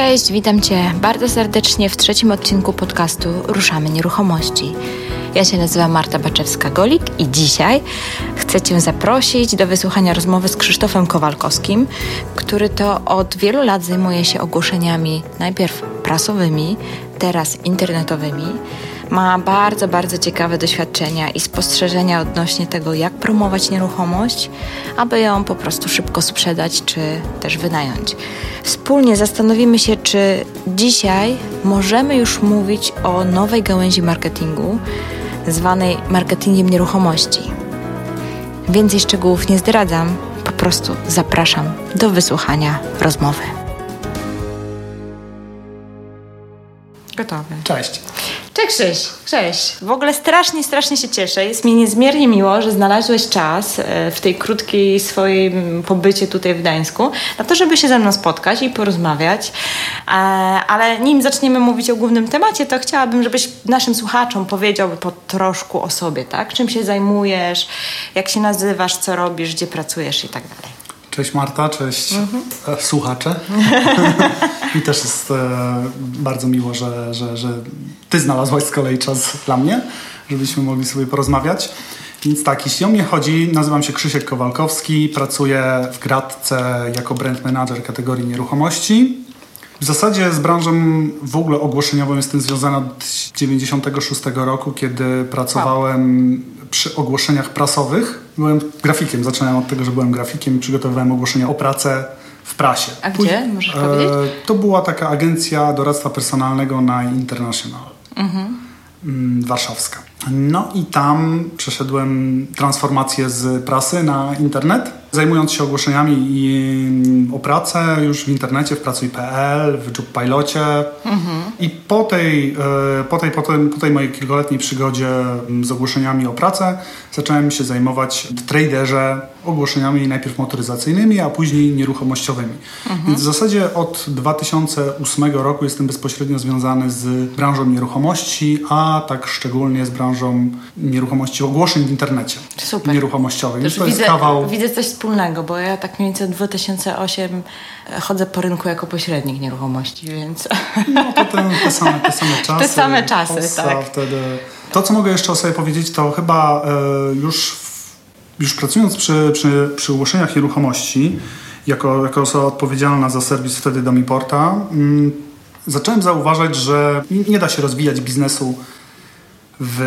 cześć, witam Cię bardzo serdecznie w trzecim odcinku podcastu Ruszamy Nieruchomości. Ja się nazywam Marta Baczewska-Golik i dzisiaj chcę Cię zaprosić do wysłuchania rozmowy z Krzysztofem Kowalkowskim, który to od wielu lat zajmuje się ogłoszeniami najpierw prasowymi, teraz internetowymi ma bardzo, bardzo ciekawe doświadczenia i spostrzeżenia odnośnie tego, jak promować nieruchomość, aby ją po prostu szybko sprzedać czy też wynająć. Wspólnie zastanowimy się, czy dzisiaj możemy już mówić o nowej gałęzi marketingu, zwanej marketingiem nieruchomości. Więcej szczegółów nie zdradzam, po prostu zapraszam do wysłuchania rozmowy. Gotowe. Cześć. Cześć Krzyś, cześć. W ogóle strasznie, strasznie się cieszę. Jest mi niezmiernie miło, że znalazłeś czas e, w tej krótkiej swojej pobycie tutaj w Gdańsku na to, żeby się ze mną spotkać i porozmawiać. E, ale nim zaczniemy mówić o głównym temacie, to chciałabym, żebyś naszym słuchaczom powiedział po troszku o sobie, tak? Czym się zajmujesz, jak się nazywasz, co robisz, gdzie pracujesz i tak dalej. Cześć Marta, cześć mhm. słuchacze. Mi też jest e, bardzo miło, że, że, że Ty znalazłaś z kolei czas dla mnie, żebyśmy mogli sobie porozmawiać. Więc tak, jeśli o mnie chodzi, nazywam się Krzysiek Kowalkowski, pracuję w Gradce jako brand manager kategorii nieruchomości. W zasadzie z branżą w ogóle ogłoszeniową jestem związana od 96 roku, kiedy pracowałem przy ogłoszeniach prasowych. Byłem grafikiem, zaczynałem od tego, że byłem grafikiem i przygotowywałem ogłoszenia o pracę w prasie. A gdzie? Możesz e, powiedzieć? To była taka agencja doradztwa personalnego na International. Mhm. Mm, warszawska. No i tam przeszedłem transformację z prasy na internet Zajmując się ogłoszeniami i o pracę już w internecie, w Pracuj.pl, w JobPilocie mhm. i po tej, e, po, tej, po, tej, po tej mojej kilkuletniej przygodzie z ogłoszeniami o pracę zacząłem się zajmować w traderze ogłoszeniami najpierw motoryzacyjnymi, a później nieruchomościowymi. Mhm. Więc w zasadzie od 2008 roku jestem bezpośrednio związany z branżą nieruchomości, a tak szczególnie z branżą nieruchomości ogłoszeń w internecie. Super. Nieruchomościowych. Widzę, widzę coś wspólnego, bo ja tak mniej więcej od 2008 e, chodzę po rynku jako pośrednik nieruchomości, więc... No to te, te, same, te same czasy. Te same czasy, tak. Wtedy... To, co mogę jeszcze o sobie powiedzieć, to chyba e, już, już pracując przy, przy, przy ogłoszeniach nieruchomości, jako, jako osoba odpowiedzialna za serwis wtedy Domiporta, mm, zacząłem zauważać, że nie da się rozwijać biznesu w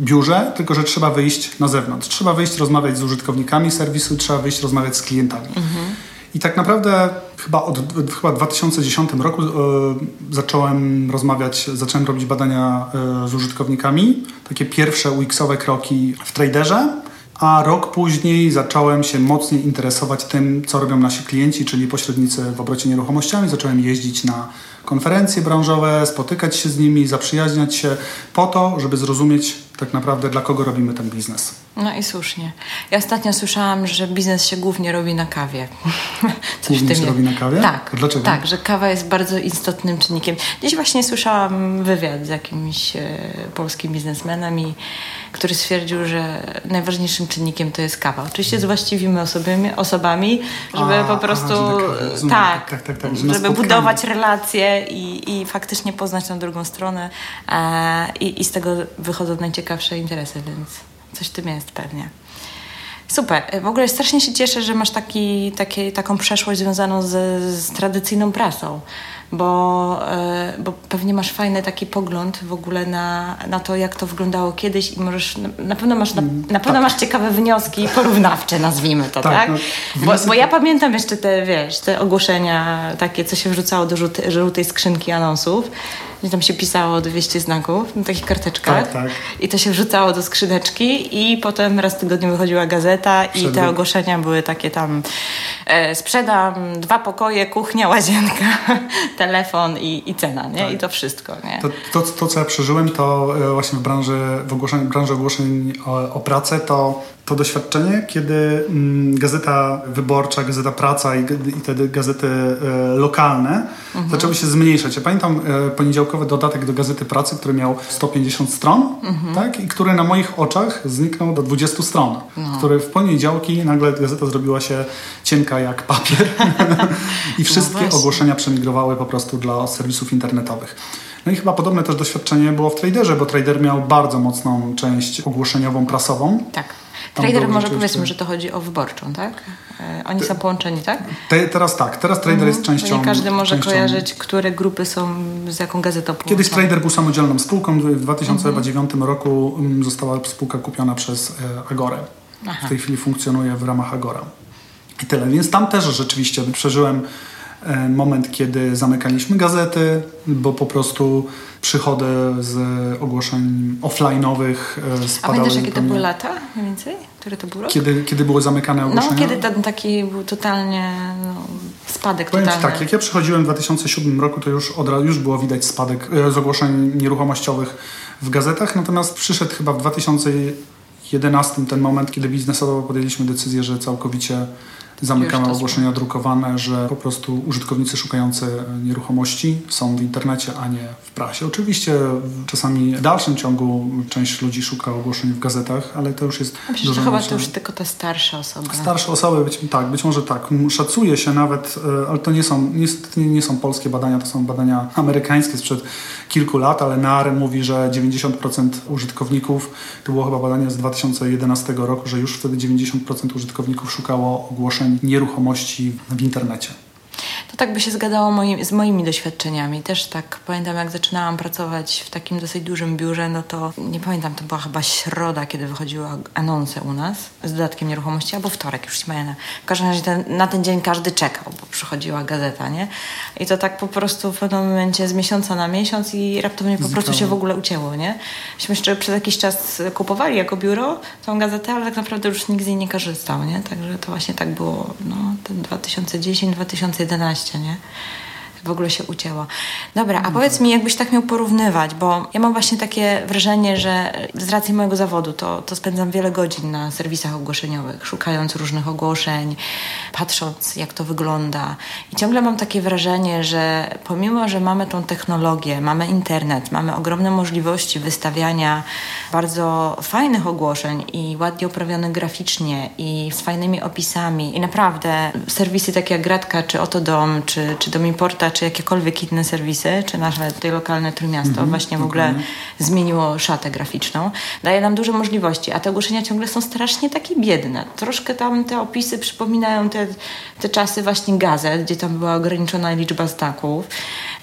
biurze, tylko że trzeba wyjść na zewnątrz. Trzeba wyjść rozmawiać z użytkownikami serwisu, trzeba wyjść rozmawiać z klientami. Mhm. I tak naprawdę chyba od chyba 2010 roku e, zacząłem rozmawiać, zacząłem robić badania e, z użytkownikami, takie pierwsze UX-owe kroki w traderze, a rok później zacząłem się mocniej interesować tym, co robią nasi klienci, czyli pośrednicy w obrocie nieruchomościami. Zacząłem jeździć na konferencje branżowe, spotykać się z nimi, zaprzyjaźniać się po to, żeby zrozumieć tak naprawdę dla kogo robimy ten biznes. No i słusznie. Ja ostatnio słyszałam, że biznes się głównie robi na kawie. Coś głównie się robi na kawie? Tak. A dlaczego? Tak, że kawa jest bardzo istotnym czynnikiem. Dziś właśnie słyszałam wywiad z jakimś e, polskim biznesmenem i który stwierdził, że najważniejszym czynnikiem to jest kawa. Oczywiście z właściwymi osobami, osobami żeby a, po prostu a, tak, tak, tak, tak, żeby budować relacje i, i faktycznie poznać tą drugą stronę e, i, i z tego wychodzą najciekawsze interesy, więc coś w tym jest pewnie. Super. W ogóle strasznie się cieszę, że masz taki, taki, taką przeszłość związaną z, z tradycyjną prasą bo, e, bo pewnie masz fajny taki pogląd w ogóle na, na to, jak to wyglądało kiedyś i możesz, na pewno masz, na, mm, na pewno tak. masz ciekawe wnioski porównawcze, nazwijmy to, tak? tak? No, bo, bo, ja pamiętam jeszcze te, wiesz, te ogłoszenia takie, co się wrzucało do żółtej, żółtej skrzynki anonsów gdzie tam się pisało 200 znaków na takich karteczkach. Tak, tak. I to się wrzucało do skrzyneczki i potem raz w tygodniu wychodziła gazeta i te ogłoszenia były takie tam e, sprzedam dwa pokoje, kuchnia, łazienka, telefon i, i cena, nie? Tak. I to wszystko, nie? To, to, to, co ja przeżyłem, to e, właśnie w branży, w ogłoszeń, branży ogłoszeń o, o pracę, to to doświadczenie, kiedy mm, Gazeta Wyborcza, Gazeta Praca i, i te gazety e, lokalne mhm. zaczęły się zmniejszać. Ja pamiętam e, poniedziałkowy dodatek do Gazety Pracy, który miał 150 stron mhm. tak? i który na moich oczach zniknął do 20 stron. No. Który w poniedziałki nagle gazeta zrobiła się cienka jak papier i wszystkie no ogłoszenia przemigrowały po prostu dla serwisów internetowych. No i chyba podobne też doświadczenie było w Traderze, bo Trader miał bardzo mocną część ogłoszeniową, prasową. Tak. Trader może powiedzmy, że to chodzi o wyborczą, tak? E, oni są połączeni, tak? Te, teraz tak, teraz Trader mhm. jest częścią... Nie każdy może częścią... kojarzyć, które grupy są z jaką gazetą połączone. Kiedyś Trader był samodzielną spółką, w 2009 mhm. roku mm, została spółka kupiona przez e, Agorę. Aha. W tej chwili funkcjonuje w ramach Agora. I tyle. Więc tam też rzeczywiście przeżyłem moment, kiedy zamykaliśmy gazety, bo po prostu przychody z ogłoszeń offline'owych e, spadały. A pamiętasz, jakie to były lata mniej więcej? Który to był rok? Kiedy, kiedy były zamykane no, ogłoszenia? No, kiedy ten taki był totalnie no, spadek Powiem totalny. tak, jak ja przychodziłem w 2007 roku, to już, od, już było widać spadek e, z ogłoszeń nieruchomościowych w gazetach, natomiast przyszedł chyba w 2011 ten moment, kiedy biznesowo podjęliśmy decyzję, że całkowicie Zamykamy ogłoszenia drukowane, że po prostu użytkownicy szukający nieruchomości są w internecie, a nie w prasie. Oczywiście czasami w dalszym ciągu część ludzi szuka ogłoszeń w gazetach, ale to już jest Myślę, dużo że chyba to już tylko te starsze osoby. Starsze osoby, być, tak, być może tak. Szacuje się nawet, e, ale to nie są, niestety nie są polskie badania, to są badania amerykańskie sprzed kilku lat, ale NAR mówi, że 90% użytkowników, to było chyba badanie z 2011 roku, że już wtedy 90% użytkowników szukało ogłoszeń nieruchomości w internecie. To tak by się zgadzało moi, z moimi doświadczeniami. Też tak pamiętam, jak zaczynałam pracować w takim dosyć dużym biurze, no to nie pamiętam, to była chyba środa, kiedy wychodziły anonse u nas z dodatkiem nieruchomości, albo wtorek, już pamiętam. W każdym razie ten, na ten dzień każdy czekał, bo przychodziła gazeta, nie? I to tak po prostu w pewnym momencie z miesiąca na miesiąc i raptownie po prostu się w ogóle ucięło, nie? Myśmy jeszcze przez jakiś czas kupowali jako biuro tą gazetę, ale tak naprawdę już nikt z niej nie korzystał, nie? Także to właśnie tak było, no, ten 2010-2011 nie? W ogóle się ucięło. Dobra, a powiedz mi, jakbyś tak miał porównywać, bo ja mam właśnie takie wrażenie, że z racji mojego zawodu to, to spędzam wiele godzin na serwisach ogłoszeniowych, szukając różnych ogłoszeń, patrząc jak to wygląda. I ciągle mam takie wrażenie, że pomimo, że mamy tą technologię, mamy internet, mamy ogromne możliwości wystawiania bardzo fajnych ogłoszeń i ładnie oprawionych graficznie i z fajnymi opisami i naprawdę serwisy takie jak Gratka, czy Oto Dom, czy, czy Domiporta, czy jakiekolwiek inne serwisy, czy nasze tutaj lokalne Trójmiasto -hmm, właśnie w ogóle zmieniło szatę graficzną, daje nam duże możliwości, a te ogłoszenia ciągle są strasznie takie biedne. Troszkę tam te opisy przypominają te, te czasy właśnie gazet, gdzie tam była ograniczona liczba znaków,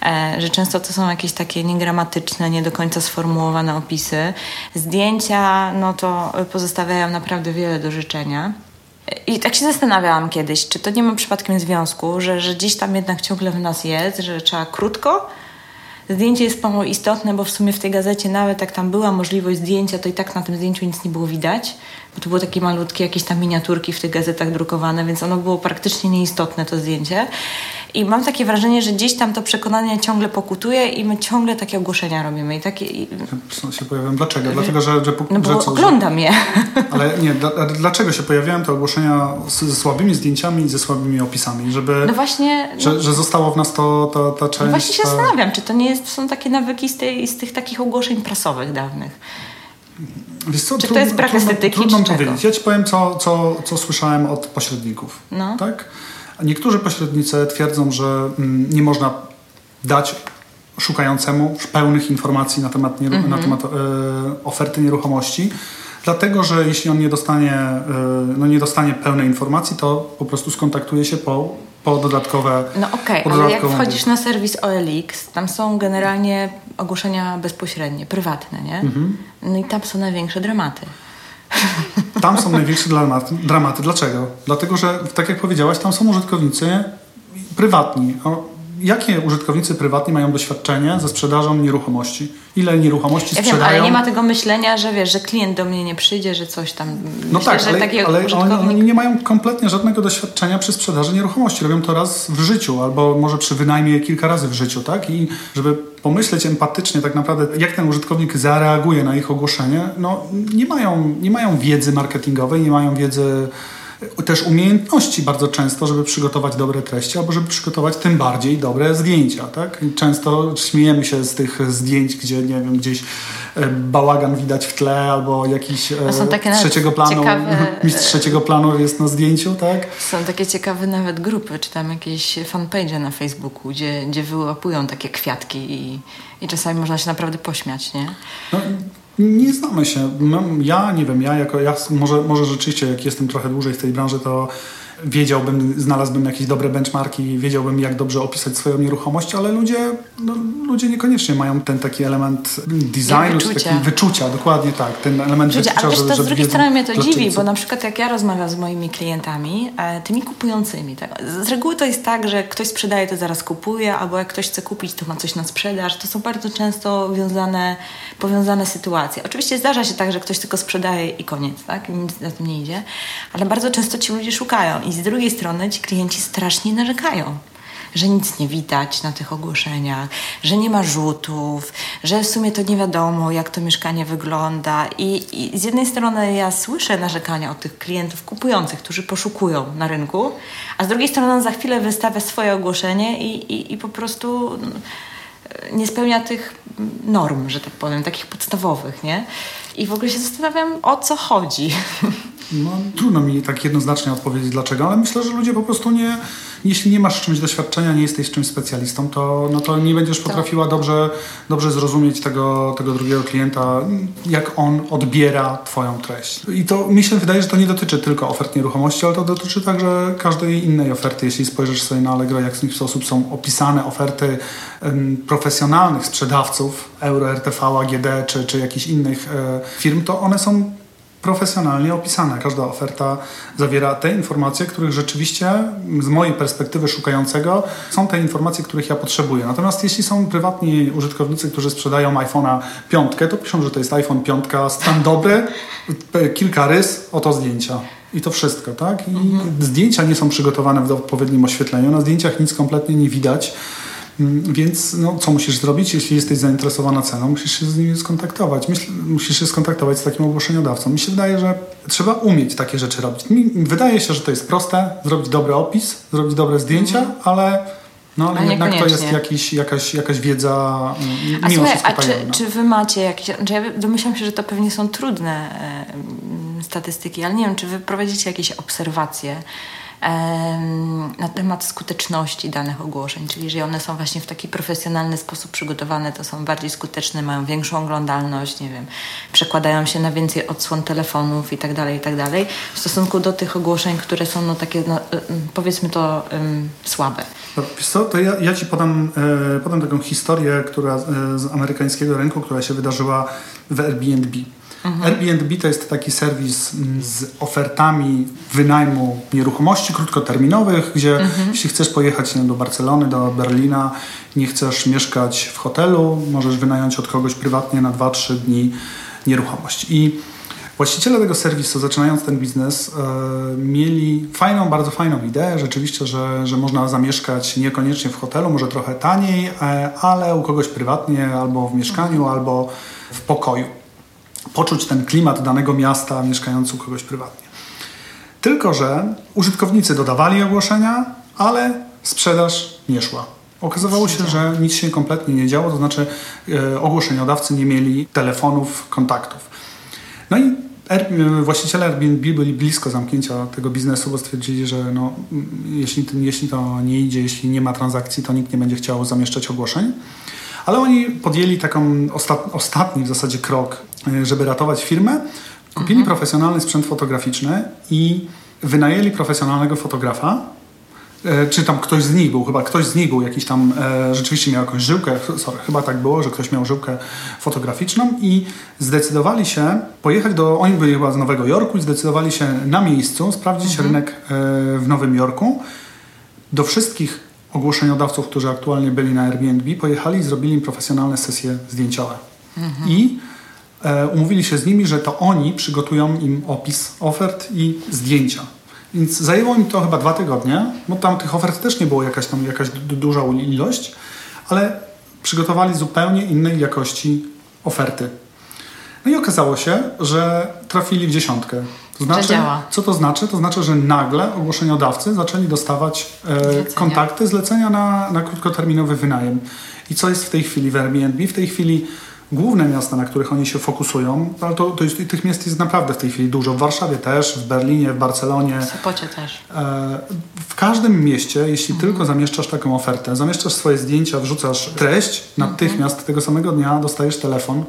e, że często to są jakieś takie niegramatyczne, nie do końca sformułowane opisy. Zdjęcia, no to pozostawiają naprawdę wiele do życzenia. I tak się zastanawiałam kiedyś, czy to nie ma przypadkiem związku, że, że gdzieś tam jednak ciągle w nas jest, że trzeba krótko. Zdjęcie jest mało istotne, bo w sumie w tej gazecie nawet jak tam była możliwość zdjęcia, to i tak na tym zdjęciu nic nie było widać, to były takie malutkie jakieś tam miniaturki w tych gazetach drukowane, więc ono było praktycznie nieistotne to zdjęcie. I mam takie wrażenie, że gdzieś tam to przekonanie ciągle pokutuje i my ciągle takie ogłoszenia robimy. I takie... I... się pojawiają. Dlaczego? Dlatego, że... że no bo co, oglądam je. Ale nie, dlaczego się pojawiają te ogłoszenia ze słabymi zdjęciami i ze słabymi opisami? Żeby, no właśnie... Że, że zostało w nas to, ta, ta część... No właśnie się zastanawiam, czy to nie jest, są takie nawyki z, tej, z tych takich ogłoszeń prasowych dawnych. Wiesz co, czy to jest brak estetyki, Trudno mi powiedzieć. Ja ci powiem, co, co, co słyszałem od pośredników. No. Tak? Niektórzy pośrednicy twierdzą, że mm, nie można dać szukającemu pełnych informacji na temat, mm -hmm. na temat e, oferty nieruchomości, dlatego że jeśli on nie dostanie, e, no nie dostanie pełnej informacji, to po prostu skontaktuje się po, po dodatkowe. No okej, okay, ale jak wchodzisz na serwis OLX, tam są generalnie ogłoszenia bezpośrednie, prywatne, nie? -hmm. No i tam są największe dramaty. Tam są największe dramaty. dramaty. Dlaczego? Dlatego, że tak jak powiedziałaś, tam są użytkownicy prywatni. Jakie użytkownicy prywatni mają doświadczenie ze sprzedażą nieruchomości? Ile nieruchomości ja sprzedają? Wiem, ale nie ma tego myślenia, że wiesz, że klient do mnie nie przyjdzie, że coś tam... No Myślę, tak, ale, ale użytkownik... oni, oni nie mają kompletnie żadnego doświadczenia przy sprzedaży nieruchomości. Robią to raz w życiu albo może przy wynajmie kilka razy w życiu, tak? I żeby pomyśleć empatycznie tak naprawdę, jak ten użytkownik zareaguje na ich ogłoszenie, no nie mają, nie mają wiedzy marketingowej, nie mają wiedzy też umiejętności bardzo często, żeby przygotować dobre treści, albo żeby przygotować tym bardziej dobre zdjęcia. Tak? Często śmiejemy się z tych zdjęć, gdzie nie wiem, gdzieś e, bałagan widać w tle, albo jakiś takie trzeciego planu, ciekawe... mistrz trzeciego planu jest na zdjęciu, tak? Są takie ciekawe nawet grupy, czy tam jakieś fanpage na Facebooku, gdzie, gdzie wyłapują takie kwiatki i, i czasami można się naprawdę pośmiać, nie? No, nie znamy się. Ja nie wiem, ja jako ja może, może rzeczywiście jak jestem trochę dłużej w tej branży, to wiedziałbym, znalazłbym jakieś dobre benchmarki, wiedziałbym jak dobrze opisać swoją nieruchomość, ale ludzie, no, ludzie niekoniecznie mają ten taki element designu, wyczucia. Taki wyczucia, dokładnie tak, ten element Wyczucia, wyczucia, ale wiesz, to z drugiej strony mnie to dziwi, co. bo na przykład jak ja rozmawiam z moimi klientami, e, tymi kupującymi, tak, z reguły to jest tak, że ktoś sprzedaje, to zaraz kupuje, albo jak ktoś chce kupić, to ma coś na sprzedaż. To są bardzo często wiązane, powiązane sytuacje. Oczywiście zdarza się tak, że ktoś tylko sprzedaje i koniec, tak, nic na tym nie idzie, ale bardzo często ci ludzie szukają i z drugiej strony ci klienci strasznie narzekają że nic nie widać na tych ogłoszeniach, że nie ma rzutów, że w sumie to nie wiadomo, jak to mieszkanie wygląda. I, I, z jednej strony ja słyszę narzekania od tych klientów kupujących, którzy poszukują na rynku, a z drugiej strony on za chwilę wystawia swoje ogłoszenie i, i, i po prostu nie spełnia tych norm, że tak powiem, takich podstawowych, nie? I w ogóle się zastanawiam, o co chodzi. No, trudno mi tak jednoznacznie odpowiedzieć dlaczego, ale myślę, że ludzie po prostu nie, jeśli nie masz czymś doświadczenia, nie jesteś czymś specjalistą, to, no to nie będziesz potrafiła dobrze, dobrze zrozumieć tego, tego drugiego klienta, jak on odbiera Twoją treść. I to mi się wydaje, że to nie dotyczy tylko ofert nieruchomości, ale to dotyczy także każdej innej oferty. Jeśli spojrzysz sobie na Allegro, jak w jaki sposób są opisane oferty um, profesjonalnych sprzedawców, Euro, RTV, AGD czy, czy jakichś innych e, firm, to one są profesjonalnie opisane. Każda oferta zawiera te informacje, których rzeczywiście z mojej perspektywy szukającego są te informacje, których ja potrzebuję. Natomiast jeśli są prywatni użytkownicy, którzy sprzedają iPhone'a piątkę, to piszą, że to jest iPhone piątka, stan dobry, kilka rys, oto zdjęcia. I to wszystko, tak? I mhm. zdjęcia nie są przygotowane w odpowiednim oświetleniu. Na zdjęciach nic kompletnie nie widać. Więc no, co musisz zrobić, jeśli jesteś zainteresowana ceną? Musisz się z nimi skontaktować. Myśl, musisz się skontaktować z takim ogłoszeniodawcą. Mi się wydaje, że trzeba umieć takie rzeczy robić. Mi wydaje się, że to jest proste, zrobić dobry opis, zrobić dobre zdjęcia, mm. ale no, ale, ale jednak to jest jakiś, jakaś, jakaś wiedza a mimo słuchaj, a czy, czy wy macie jakieś... Czy ja domyślam się, że to pewnie są trudne e, statystyki, ale nie wiem, czy wy prowadzicie jakieś obserwacje na temat skuteczności danych ogłoszeń, czyli że one są właśnie w taki profesjonalny sposób przygotowane, to są bardziej skuteczne, mają większą oglądalność, nie wiem, przekładają się na więcej odsłon telefonów i tak dalej, i tak dalej, w stosunku do tych ogłoszeń, które są no takie, no, y, y, powiedzmy to, um, słabe. No, co, to ja, ja Ci podam, e, podam taką historię która, e, z amerykańskiego rynku, która się wydarzyła w Airbnb. Mhm. Airbnb to jest taki serwis mm, z ofertami wynajmu nieruchomości krótkoterminowych, gdzie mhm. jeśli chcesz pojechać do Barcelony, do Berlina, nie chcesz mieszkać w hotelu, możesz wynająć od kogoś prywatnie na 2-3 dni nieruchomość. I Właściciele tego serwisu, zaczynając ten biznes, e, mieli fajną, bardzo fajną ideę, rzeczywiście, że, że można zamieszkać niekoniecznie w hotelu, może trochę taniej, e, ale u kogoś prywatnie, albo w mieszkaniu, mhm. albo w pokoju poczuć ten klimat danego miasta, mieszkając u kogoś prywatnie. Tylko, że użytkownicy dodawali ogłoszenia, ale sprzedaż nie szła. Okazywało się, że nic się kompletnie nie działo, to znaczy e, ogłoszeniodawcy nie mieli telefonów, kontaktów. No i Air, właściciele Airbnb byli blisko zamknięcia tego biznesu, bo stwierdzili, że no, jeśli, jeśli to nie idzie, jeśli nie ma transakcji, to nikt nie będzie chciał zamieszczać ogłoszeń. Ale oni podjęli taką ostat, ostatni w zasadzie krok, e, żeby ratować firmę. Kupili mhm. profesjonalny sprzęt fotograficzny i wynajęli profesjonalnego fotografa, e, czy tam ktoś z nich był, chyba ktoś z nich był jakiś tam, e, rzeczywiście miał jakąś żyłkę, sorry, chyba tak było, że ktoś miał żyłkę fotograficzną i zdecydowali się pojechać do, oni byli chyba z Nowego Jorku i zdecydowali się na miejscu sprawdzić mhm. rynek e, w Nowym Jorku. Do wszystkich ogłoszeniodawców, którzy aktualnie byli na Airbnb, pojechali i zrobili im profesjonalne sesje zdjęciowe. I e, umówili się z nimi, że to oni przygotują im opis ofert i zdjęcia. Więc zajęło im to chyba dwa tygodnie, bo tam tych ofert też nie było jakaś tam jakaś du- duża ilość, ale przygotowali zupełnie innej jakości oferty. No i okazało się, że trafili w dziesiątkę. To znaczy, działa. co to znaczy? To znaczy, że nagle ogłoszeniodawcy zaczęli dostawać e, kontakty, zlecenia na, na krótkoterminowy wynajem. I co jest w tej chwili w Airbnb? W tej chwili główne miasta, na których oni się fokusują, ale to, to jest, tych miast jest naprawdę w tej chwili dużo. W Warszawie też, w Berlinie, w Barcelonie. W Sopocie też. E, W każdym mieście, jeśli tylko zamieszczasz taką ofertę, zamieszczasz swoje zdjęcia, wrzucasz treść, natychmiast tego samego dnia dostajesz telefon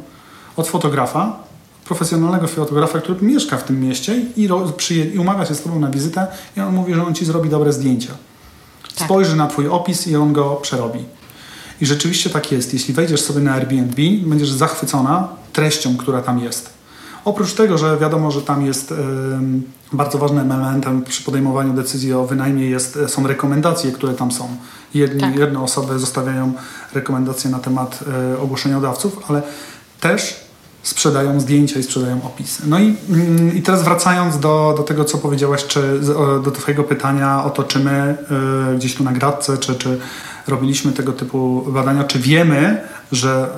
od fotografa, profesjonalnego fotografa, który mieszka w tym mieście i, i umaga się z tobą na wizytę i on mówi, że on ci zrobi dobre zdjęcia. Tak. Spojrzy na twój opis i on go przerobi. I rzeczywiście tak jest. Jeśli wejdziesz sobie na Airbnb, będziesz zachwycona treścią, która tam jest. Oprócz tego, że wiadomo, że tam jest bardzo ważnym elementem przy podejmowaniu decyzji o wynajmie jest, e, są rekomendacje, które tam są. Jedni, Tak. Jedne osoby zostawiają rekomendacje na temat e, ogłoszeniodawców, ale też sprzedają zdjęcia i sprzedają opisy. No i, mm, i teraz wracając do, do tego, co powiedziałaś, czy do Twojego pytania o to, czy my y, gdzieś tu na gradce, czy, czy robiliśmy tego typu badania, czy wiemy, że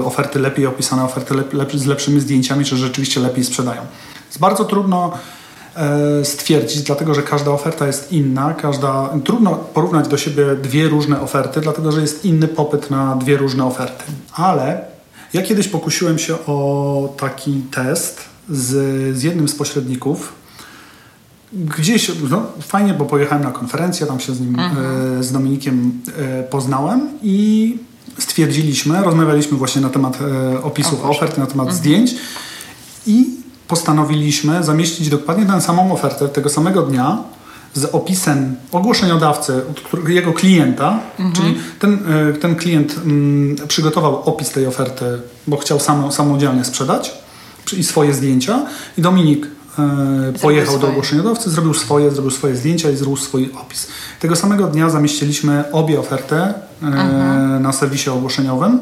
y, oferty lepiej opisane, oferty lep, lep, z lepszymi zdjęciami, czy rzeczywiście lepiej sprzedają. Jest bardzo trudno e, stwierdzić, dlatego że każda oferta jest inna, każda, trudno porównać do siebie dwie różne oferty, dlatego że jest inny popyt na dwie różne oferty. Ale ja kiedyś pokusiłem się o taki test z, z jednym z pośredników. Gdzieś, no, fajnie, bo pojechałem na konferencję, tam się z nim, e, z Dominikiem e, poznałem i stwierdziliśmy, rozmawialiśmy właśnie na temat e, opisów ofert, na temat zdjęć i postanowiliśmy zamieścić dokładnie tę samą ofertę tego samego dnia z opisem ogłoszeniodawcy, jego klienta, czyli ten, e, ten klient mm, przygotował opis tej oferty, bo chciał samo, samodzielnie sprzedać i swoje zdjęcia i Dominik e, pojechał do swoje. ogłoszeniodawcy, zrobił swoje, zrobił swoje zdjęcia i zrobił swój opis. Tego samego dnia zamieściliśmy obie oferty e, na serwisie ogłoszeniowym.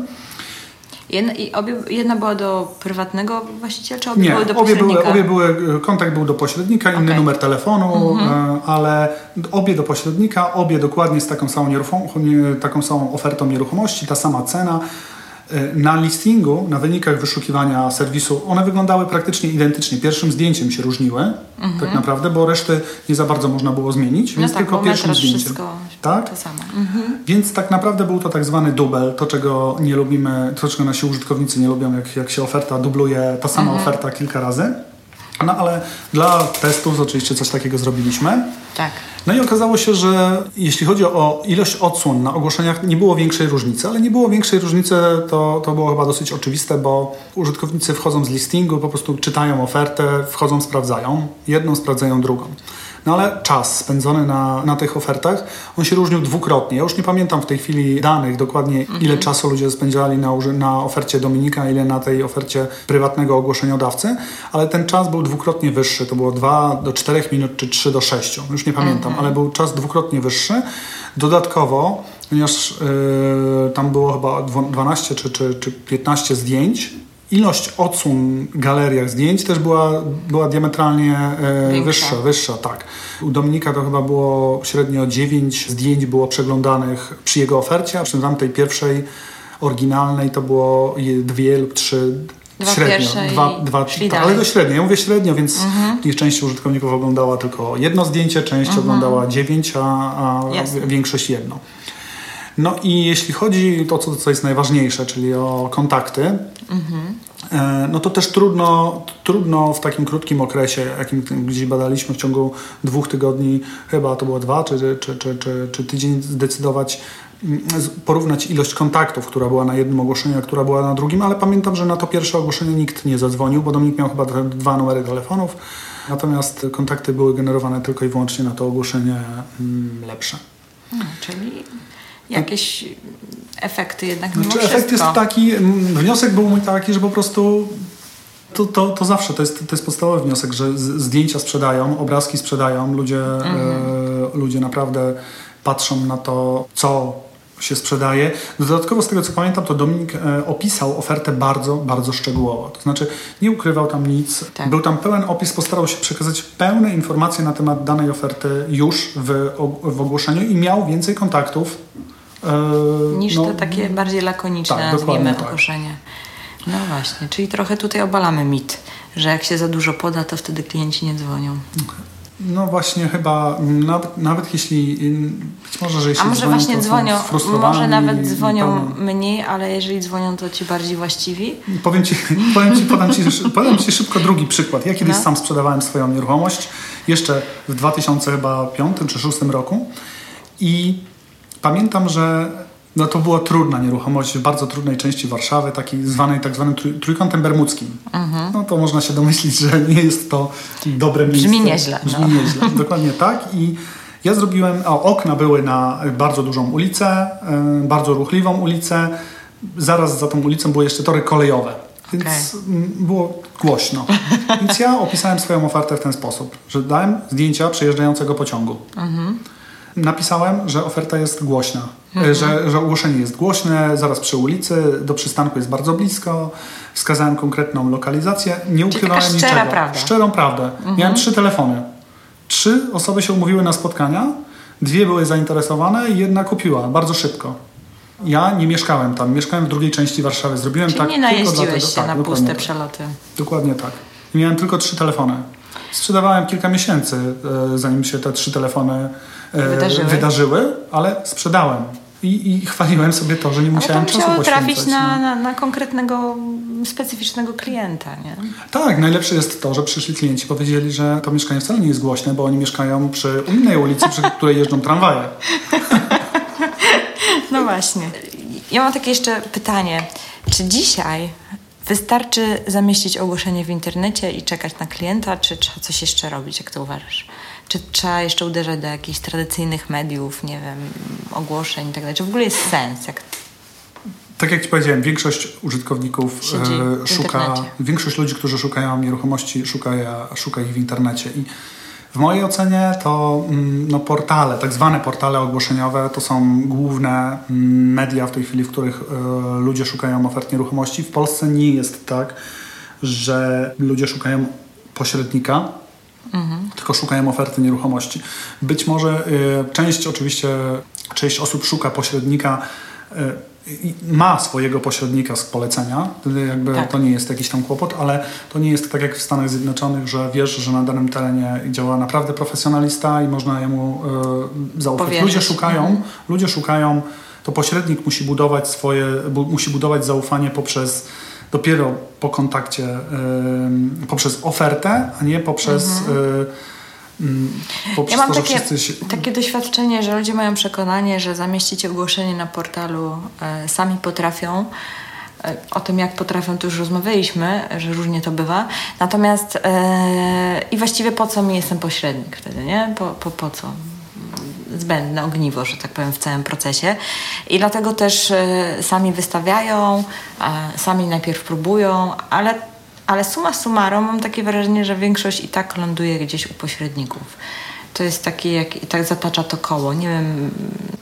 Jedna, i obie, jedna była do prywatnego właściciela, czy obie Nie, były do obie były, pośrednika? obie były, kontakt był do pośrednika, inny Okej. numer telefonu, e, ale obie do pośrednika, obie dokładnie z taką samą, nieruchom, nie, taką samą ofertą nieruchomości, ta sama cena. E, Na listingu, na wynikach wyszukiwania serwisu, one wyglądały praktycznie identycznie. Pierwszym zdjęciem się różniły, tak naprawdę, bo reszty nie za bardzo można było zmienić, No więc tak, tylko pierwszym zdjęciem. wszystko Tak? to samo. Mhm. Więc tak naprawdę był to tak zwany dubel, to czego nie lubimy, to czego nasi użytkownicy nie lubią, jak, jak się oferta dubluje, ta sama oferta kilka razy. No ale dla testów oczywiście coś takiego zrobiliśmy. Tak. No i okazało się, że jeśli chodzi o ilość odsłon na ogłoszeniach, nie było większej różnicy, ale nie było większej różnicy, to, to było chyba dosyć oczywiste, bo użytkownicy wchodzą z listingu, po prostu czytają ofertę, wchodzą, sprawdzają. Jedną sprawdzają drugą. No ale czas spędzony na, na tych ofertach, on się różnił dwukrotnie. Ja już nie pamiętam w tej chwili danych dokładnie, ile czasu ludzie spędzali na, na ofercie Dominika, ile na tej ofercie prywatnego ogłoszeniodawcy, ale ten czas był dwukrotnie wyższy. To było 2 do 4 minut, czy 3 do 6. Już nie pamiętam, ale był czas dwukrotnie wyższy. Dodatkowo, ponieważ yy, tam było chyba dwo- 12 czy, czy, czy 15 zdjęć, ilość odsłon w galeriach zdjęć też była, była diametralnie e, Większa. wyższa, wyższa, tak. U Dominika to chyba było średnio 9 zdjęć było przeglądanych przy jego ofercie, a przy tamtej pierwszej oryginalnej to było dwie lub trzy Dwa średnio. dwa, dwa, tak, ale to średnio. Ja mówię średnio, więc ich część użytkowników oglądała tylko jedno zdjęcie, część oglądała dziewięć, a, a większość jedno. No i jeśli chodzi o to, co jest najważniejsze, czyli o kontakty, e, no to też trudno, trudno w takim krótkim okresie, jakim gdzieś badaliśmy w ciągu dwóch tygodni, chyba to było dwa czy, czy, czy, czy, czy tydzień, zdecydować, mm, porównać ilość kontaktów, która była na jednym ogłoszeniu, a która była na drugim, ale pamiętam, że na to pierwsze ogłoszenie nikt nie zadzwonił, bo Dominik miał chyba dwa- dwa numery telefonów, natomiast kontakty były generowane tylko i wyłącznie na to ogłoszenie mm, lepsze. No, czyli jakieś efekty jednak mimo Znaczy, wszystko. efekt jest taki, mm, wniosek był mój taki, że po prostu to, to, to zawsze to jest, to jest podstawowy wniosek, że zdjęcia sprzedają, obrazki sprzedają, ludzie, e, ludzie naprawdę patrzą na to, co się sprzedaje. Dodatkowo z tego co pamiętam, to Dominik e, opisał ofertę bardzo, bardzo szczegółowo. To znaczy nie ukrywał tam nic. Tak. Był tam pełen opis, postarał się przekazać pełne informacje na temat danej oferty już w, w ogłoszeniu i miał więcej kontaktów. e, Niż no, to takie bardziej lakoniczne, tak, nazwijmy, tak. ogłoszenie. No właśnie, czyli trochę tutaj obalamy mit, że jak się za dużo poda, to wtedy klienci nie dzwonią. No właśnie chyba, nawet, nawet jeśli, mm, być może, że jeśli A może dzwonią, właśnie dzwonią, może nawet dzwonią mniej, ale jeżeli dzwonią, to ci bardziej właściwi. Powiem ci, powiem ci, podam ci, podam ci szybko drugi przykład. Ja kiedyś No. sam sprzedawałem swoją nieruchomość jeszcze w 2005 czy 2006 roku i pamiętam, że no to była trudna nieruchomość w bardzo trudnej części Warszawy, takiej zwanej tak zwanym trój, trójkątem bermudzkim. No to można się domyślić, że nie jest to dobre miejsce. Brzmi nieźle, Brzmi no. nieźle, dokładnie tak. I ja zrobiłem, a okna były na bardzo dużą ulicę, y, bardzo ruchliwą ulicę. Zaraz za tą ulicą były jeszcze tory kolejowe. Więc mm, było głośno. Więc ja opisałem swoją ofertę w ten sposób, że dałem zdjęcia przejeżdżającego pociągu. Napisałem, że oferta jest głośna, e, że, że ogłoszenie jest głośne, zaraz przy ulicy, do przystanku jest bardzo blisko. Wskazałem konkretną lokalizację, nie ukrywałem szczera niczego. prawda. Szczerą prawdę. Miałem trzy telefony. Trzy osoby się umówiły na spotkania, dwie były zainteresowane i jedna kupiła bardzo szybko. Ja nie mieszkałem tam, mieszkałem w drugiej części Warszawy. Zrobiłem Czyli tak nie tylko najeździłeś dlatego, się tak, na puste tak. przeloty. Dokładnie tak. Miałem tylko trzy telefony. Sprzedawałem kilka miesięcy, e, zanim się te trzy telefony e, Wydarzyły. wydarzyły ale sprzedałem. I, I chwaliłem sobie to, że nie musiałem czasu poświęcać. trafić na, no. na, na konkretnego, specyficznego klienta, nie? Tak, najlepsze jest to, że przyszli klienci powiedzieli, że to mieszkanie wcale nie jest głośne, bo oni mieszkają przy innej ulicy, przy której jeżdżą tramwaje. No właśnie. Ja mam takie jeszcze pytanie. Czy dzisiaj wystarczy zamieścić ogłoszenie w internecie i czekać na klienta, czy trzeba coś jeszcze robić, jak to uważasz? Czy trzeba jeszcze uderzać do jakichś tradycyjnych mediów, nie wiem, ogłoszeń i tak? Czy w ogóle jest sens? Jak... Tak jak Ci powiedziałem, większość użytkowników e, szuka, internecie. większość ludzi, którzy szukają nieruchomości, szuka, szuka ich w internecie. I w mojej ocenie to mm, no, portale, tak zwane portale ogłoszeniowe, to są główne mm, media w tej chwili, w których e, ludzie szukają ofert nieruchomości. W Polsce nie jest tak, że ludzie szukają pośrednika, tylko szukają oferty nieruchomości. Być może y, część oczywiście, część osób szuka pośrednika, y, ma swojego pośrednika z polecenia, jakby Tak. to nie jest jakiś tam kłopot, ale to nie jest tak jak w Stanach Zjednoczonych, że wiesz, że na danym terenie działa naprawdę profesjonalista i można jemu y, zaufać. Powierzyć. Ludzie szukają, Mhm. ludzie szukają, to pośrednik musi budować swoje, bu, musi budować zaufanie poprzez dopiero po kontakcie, y, poprzez ofertę, a nie poprzez y, Mm, poprzez Ja mam to, takie, się... takie doświadczenie, że ludzie mają przekonanie, że zamieścić ogłoszenie na portalu e, sami potrafią. E, o tym, jak potrafią, to już rozmawialiśmy, że różnie to bywa. Natomiast e, i właściwie po co mi jestem pośrednik wtedy, nie? Po, po, po co? zbędne ogniwo, że tak powiem, w całym procesie. I dlatego też e, sami wystawiają, sami najpierw próbują, ale, ale suma summarum mam takie wrażenie, że większość i tak ląduje gdzieś u pośredników. To jest takie, jak i tak zatacza to koło. Nie wiem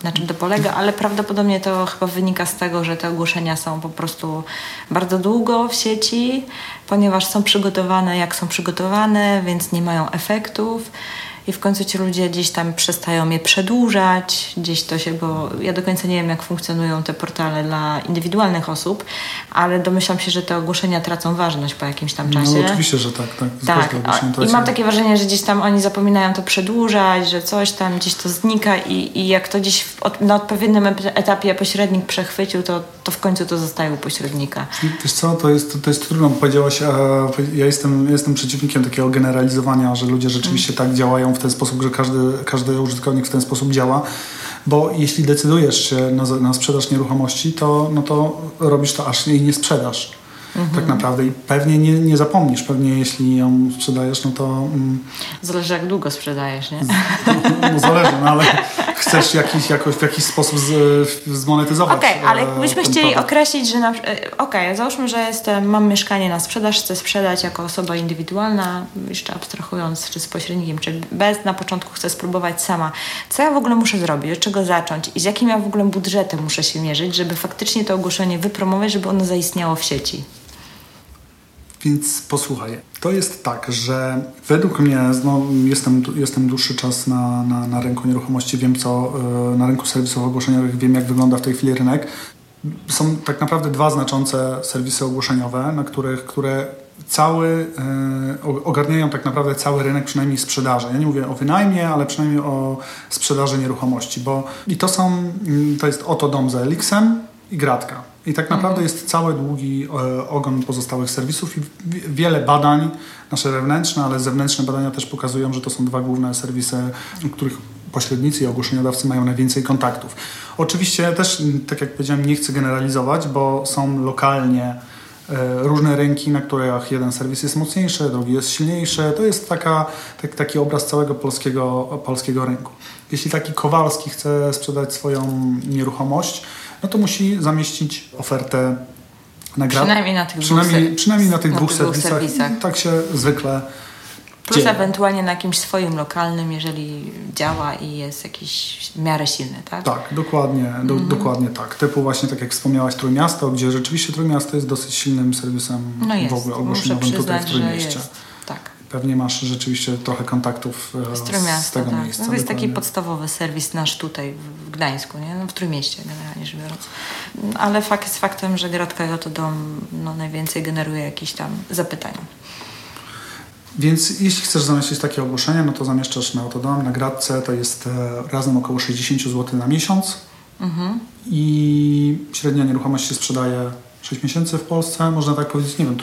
na czym to polega, ale prawdopodobnie to chyba wynika z tego, że te ogłoszenia są po prostu bardzo długo w sieci, ponieważ są przygotowane jak są przygotowane, więc nie mają efektów. I w końcu ci ludzie gdzieś tam przestają je przedłużać, gdzieś to się, bo ja do końca nie wiem, jak funkcjonują te portale dla indywidualnych osób, ale domyślam się, że te ogłoszenia tracą ważność po jakimś tam czasie. No oczywiście, że tak. tak. Tak, i mam takie wrażenie, że gdzieś tam oni zapominają to przedłużać, że coś tam gdzieś to znika i, i jak to gdzieś od, na odpowiednim etapie pośrednik przechwycił, to, to w końcu to zostaje u pośrednika. Wiesz co, to jest, to jest trudno, bo powiedziałaś, ja jestem, jestem przeciwnikiem takiego generalizowania, że ludzie rzeczywiście tak działają w ten sposób, że każdy, każdy użytkownik w ten sposób działa, bo jeśli decydujesz się na, na sprzedaż nieruchomości, to, no to robisz to aż jej nie sprzedasz. Tak naprawdę i pewnie nie, nie zapomnisz, pewnie jeśli ją sprzedajesz, no to mm, Zależy jak długo sprzedajesz, nie? no, zależy, no ale chcesz jakiś, jakoś, w jakiś sposób z, zmonetyzować. Okej, okay, ale e, jakbyśmy chcieli produkt. określić, że na e, okej, okay, załóżmy, że jestem, mam mieszkanie na sprzedaż, chcę sprzedać jako osoba indywidualna, jeszcze abstrahując, czy z pośrednikiem, czy bez, na początku chcę spróbować sama. Co ja w ogóle muszę zrobić, od czego zacząć i z jakim ja w ogóle budżetem muszę się mierzyć, żeby faktycznie to ogłoszenie wypromować, żeby ono zaistniało w sieci? Więc posłuchaj, to jest tak, że według mnie, no, jestem, jestem dłuższy czas na, na, na rynku nieruchomości, wiem co, e, na rynku serwisów ogłoszeniowych, wiem jak wygląda w tej chwili rynek. Są tak naprawdę dwa znaczące serwisy ogłoszeniowe, na których, które cały, e, ogarniają tak naprawdę cały rynek, przynajmniej sprzedaży. Ja nie mówię o wynajmie, ale przynajmniej o sprzedaży nieruchomości, bo i to są, mm, to jest Oto Dom za Elixem i Gratka. I tak naprawdę jest cały długi e, ogon pozostałych serwisów i wiele badań, nasze wewnętrzne, ale zewnętrzne badania też pokazują, że to są dwa główne serwisy, których pośrednicy i ogłoszeniodawcy mają najwięcej kontaktów. Oczywiście też, tak jak powiedziałem, nie chcę generalizować, bo są lokalnie e, różne rynki, na których jeden serwis jest mocniejszy, drugi jest silniejszy. To jest taka, tak, taki obraz całego polskiego, polskiego rynku. Jeśli taki Kowalski chce sprzedać swoją nieruchomość, no to musi zamieścić ofertę na gra... Przynajmniej na tych przynajmniej, dwóch, przynajmniej na tych na dwóch, serwisach. serwisach. Tak się zwykle Plus dzieje. ewentualnie na jakimś swoim lokalnym, jeżeli działa i jest jakiś w miarę silny, tak? Tak, dokładnie, do, mm dokładnie tak. Typu właśnie tak jak wspomniałaś Trójmiasto, gdzie rzeczywiście Trójmiasto jest dosyć silnym serwisem no jest. w ogóle ogłoszeniowym tutaj w Trójmieście. Tak pewnie masz rzeczywiście trochę kontaktów e, z, Trójmiasta, z tego tak. miejsca. No to jest taki podstawowy serwis nasz tutaj w Gdańsku, nie? No, w Trójmieście generalnie rzecz biorąc. Ale fakt jest faktem, że Gratka i Otodom no, najwięcej generuje jakichś tam zapytań. Więc jeśli chcesz zamieścić takie ogłoszenie, no to zamieszczasz na Otodom, na Gradce, to jest e, razem około 60 zł na miesiąc mhm. i średnia nieruchomość się sprzedaje 6 miesięcy w Polsce, można tak powiedzieć, nie wiem,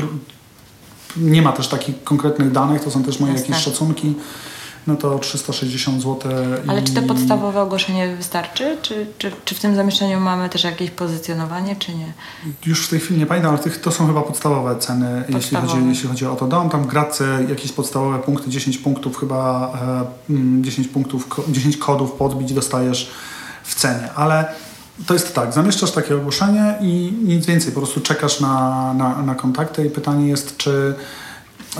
nie ma też takich konkretnych danych, to są też moje Jasne. jakieś szacunki. No to 360 zł. Ale i... czy to podstawowe ogłoszenie wystarczy? Czy, czy, czy w tym zamieszczeniu mamy też jakieś pozycjonowanie, czy nie? Już w tej chwili nie pamiętam, ale to są chyba podstawowe ceny, podstawowe. Jeśli, chodzi, jeśli chodzi o to dom. Tam Gradce jakieś podstawowe punkty, 10 punktów chyba, 10 e, punktów, 10 kodów podbić dostajesz w cenie. Ale to jest tak, zamieszczasz takie ogłoszenie i nic więcej, po prostu czekasz na, na, na kontakty i pytanie jest, czy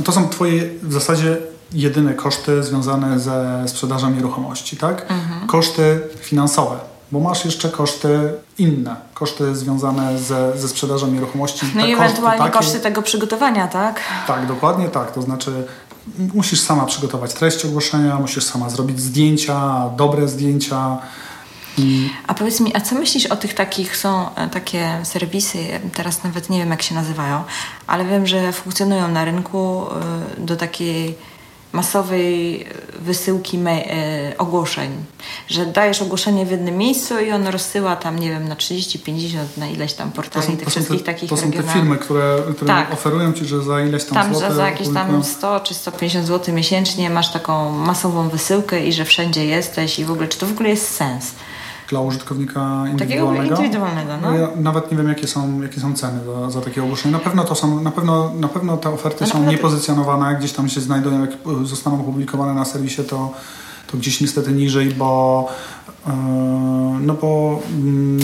to są Twoje w zasadzie jedyne koszty związane ze sprzedażą nieruchomości, tak? Mhm. Koszty finansowe, bo masz jeszcze koszty inne, koszty związane ze, ze sprzedażą nieruchomości. No i ewentualnie koszty, koszty tego przygotowania, tak? Tak, dokładnie tak. To znaczy musisz sama przygotować treść ogłoszenia, musisz sama zrobić zdjęcia, dobre zdjęcia, a powiedz mi, a co myślisz o tych takich, są e, takie serwisy, teraz nawet nie wiem jak się nazywają, ale wiem, że funkcjonują na rynku e, do takiej masowej wysyłki e, ogłoszeń, że dajesz ogłoszenie w jednym miejscu i on rozsyła tam, nie wiem, na 30, 50, na ileś tam portali tych wszystkich te, takich To są te firmy, które, które tak. oferują Ci, że za ileś tam, tam złote... za jakieś tam 100 czy 150 zł miesięcznie masz taką masową wysyłkę i że wszędzie jesteś i w ogóle, czy to w ogóle jest sens? Dla użytkownika indywidualnego. Takiego indywidualnego, no. Ja nawet nie wiem, jakie są, jakie są ceny za, za takie ogłoszenie. Na pewno to są, na pewno, na pewno te oferty no są niepozycjonowane, gdzieś tam się znajdą, jak zostaną opublikowane na serwisie, to, to gdzieś niestety niżej, bo yy, no bo mm,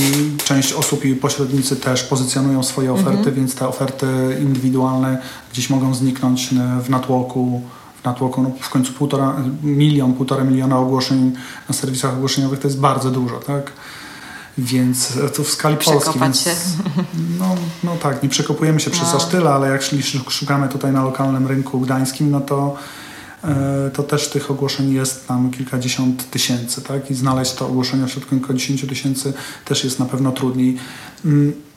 część osób i pośrednicy też pozycjonują swoje oferty, mhm. więc te oferty indywidualne gdzieś mogą zniknąć w natłoku natłoku, no w końcu półtora, milion, półtora miliona ogłoszeń na serwisach ogłoszeniowych to jest bardzo dużo, tak? Więc to w skali Polski. Więc. No, no tak, nie przekopujemy się przez no. aż tyle, ale jak szukamy tutaj na lokalnym rynku gdańskim, no to e, to też tych ogłoszeń jest tam kilkadziesiąt tysięcy, tak? I znaleźć to ogłoszenie wśród kilkudziesięciu tysięcy też jest na pewno trudniej.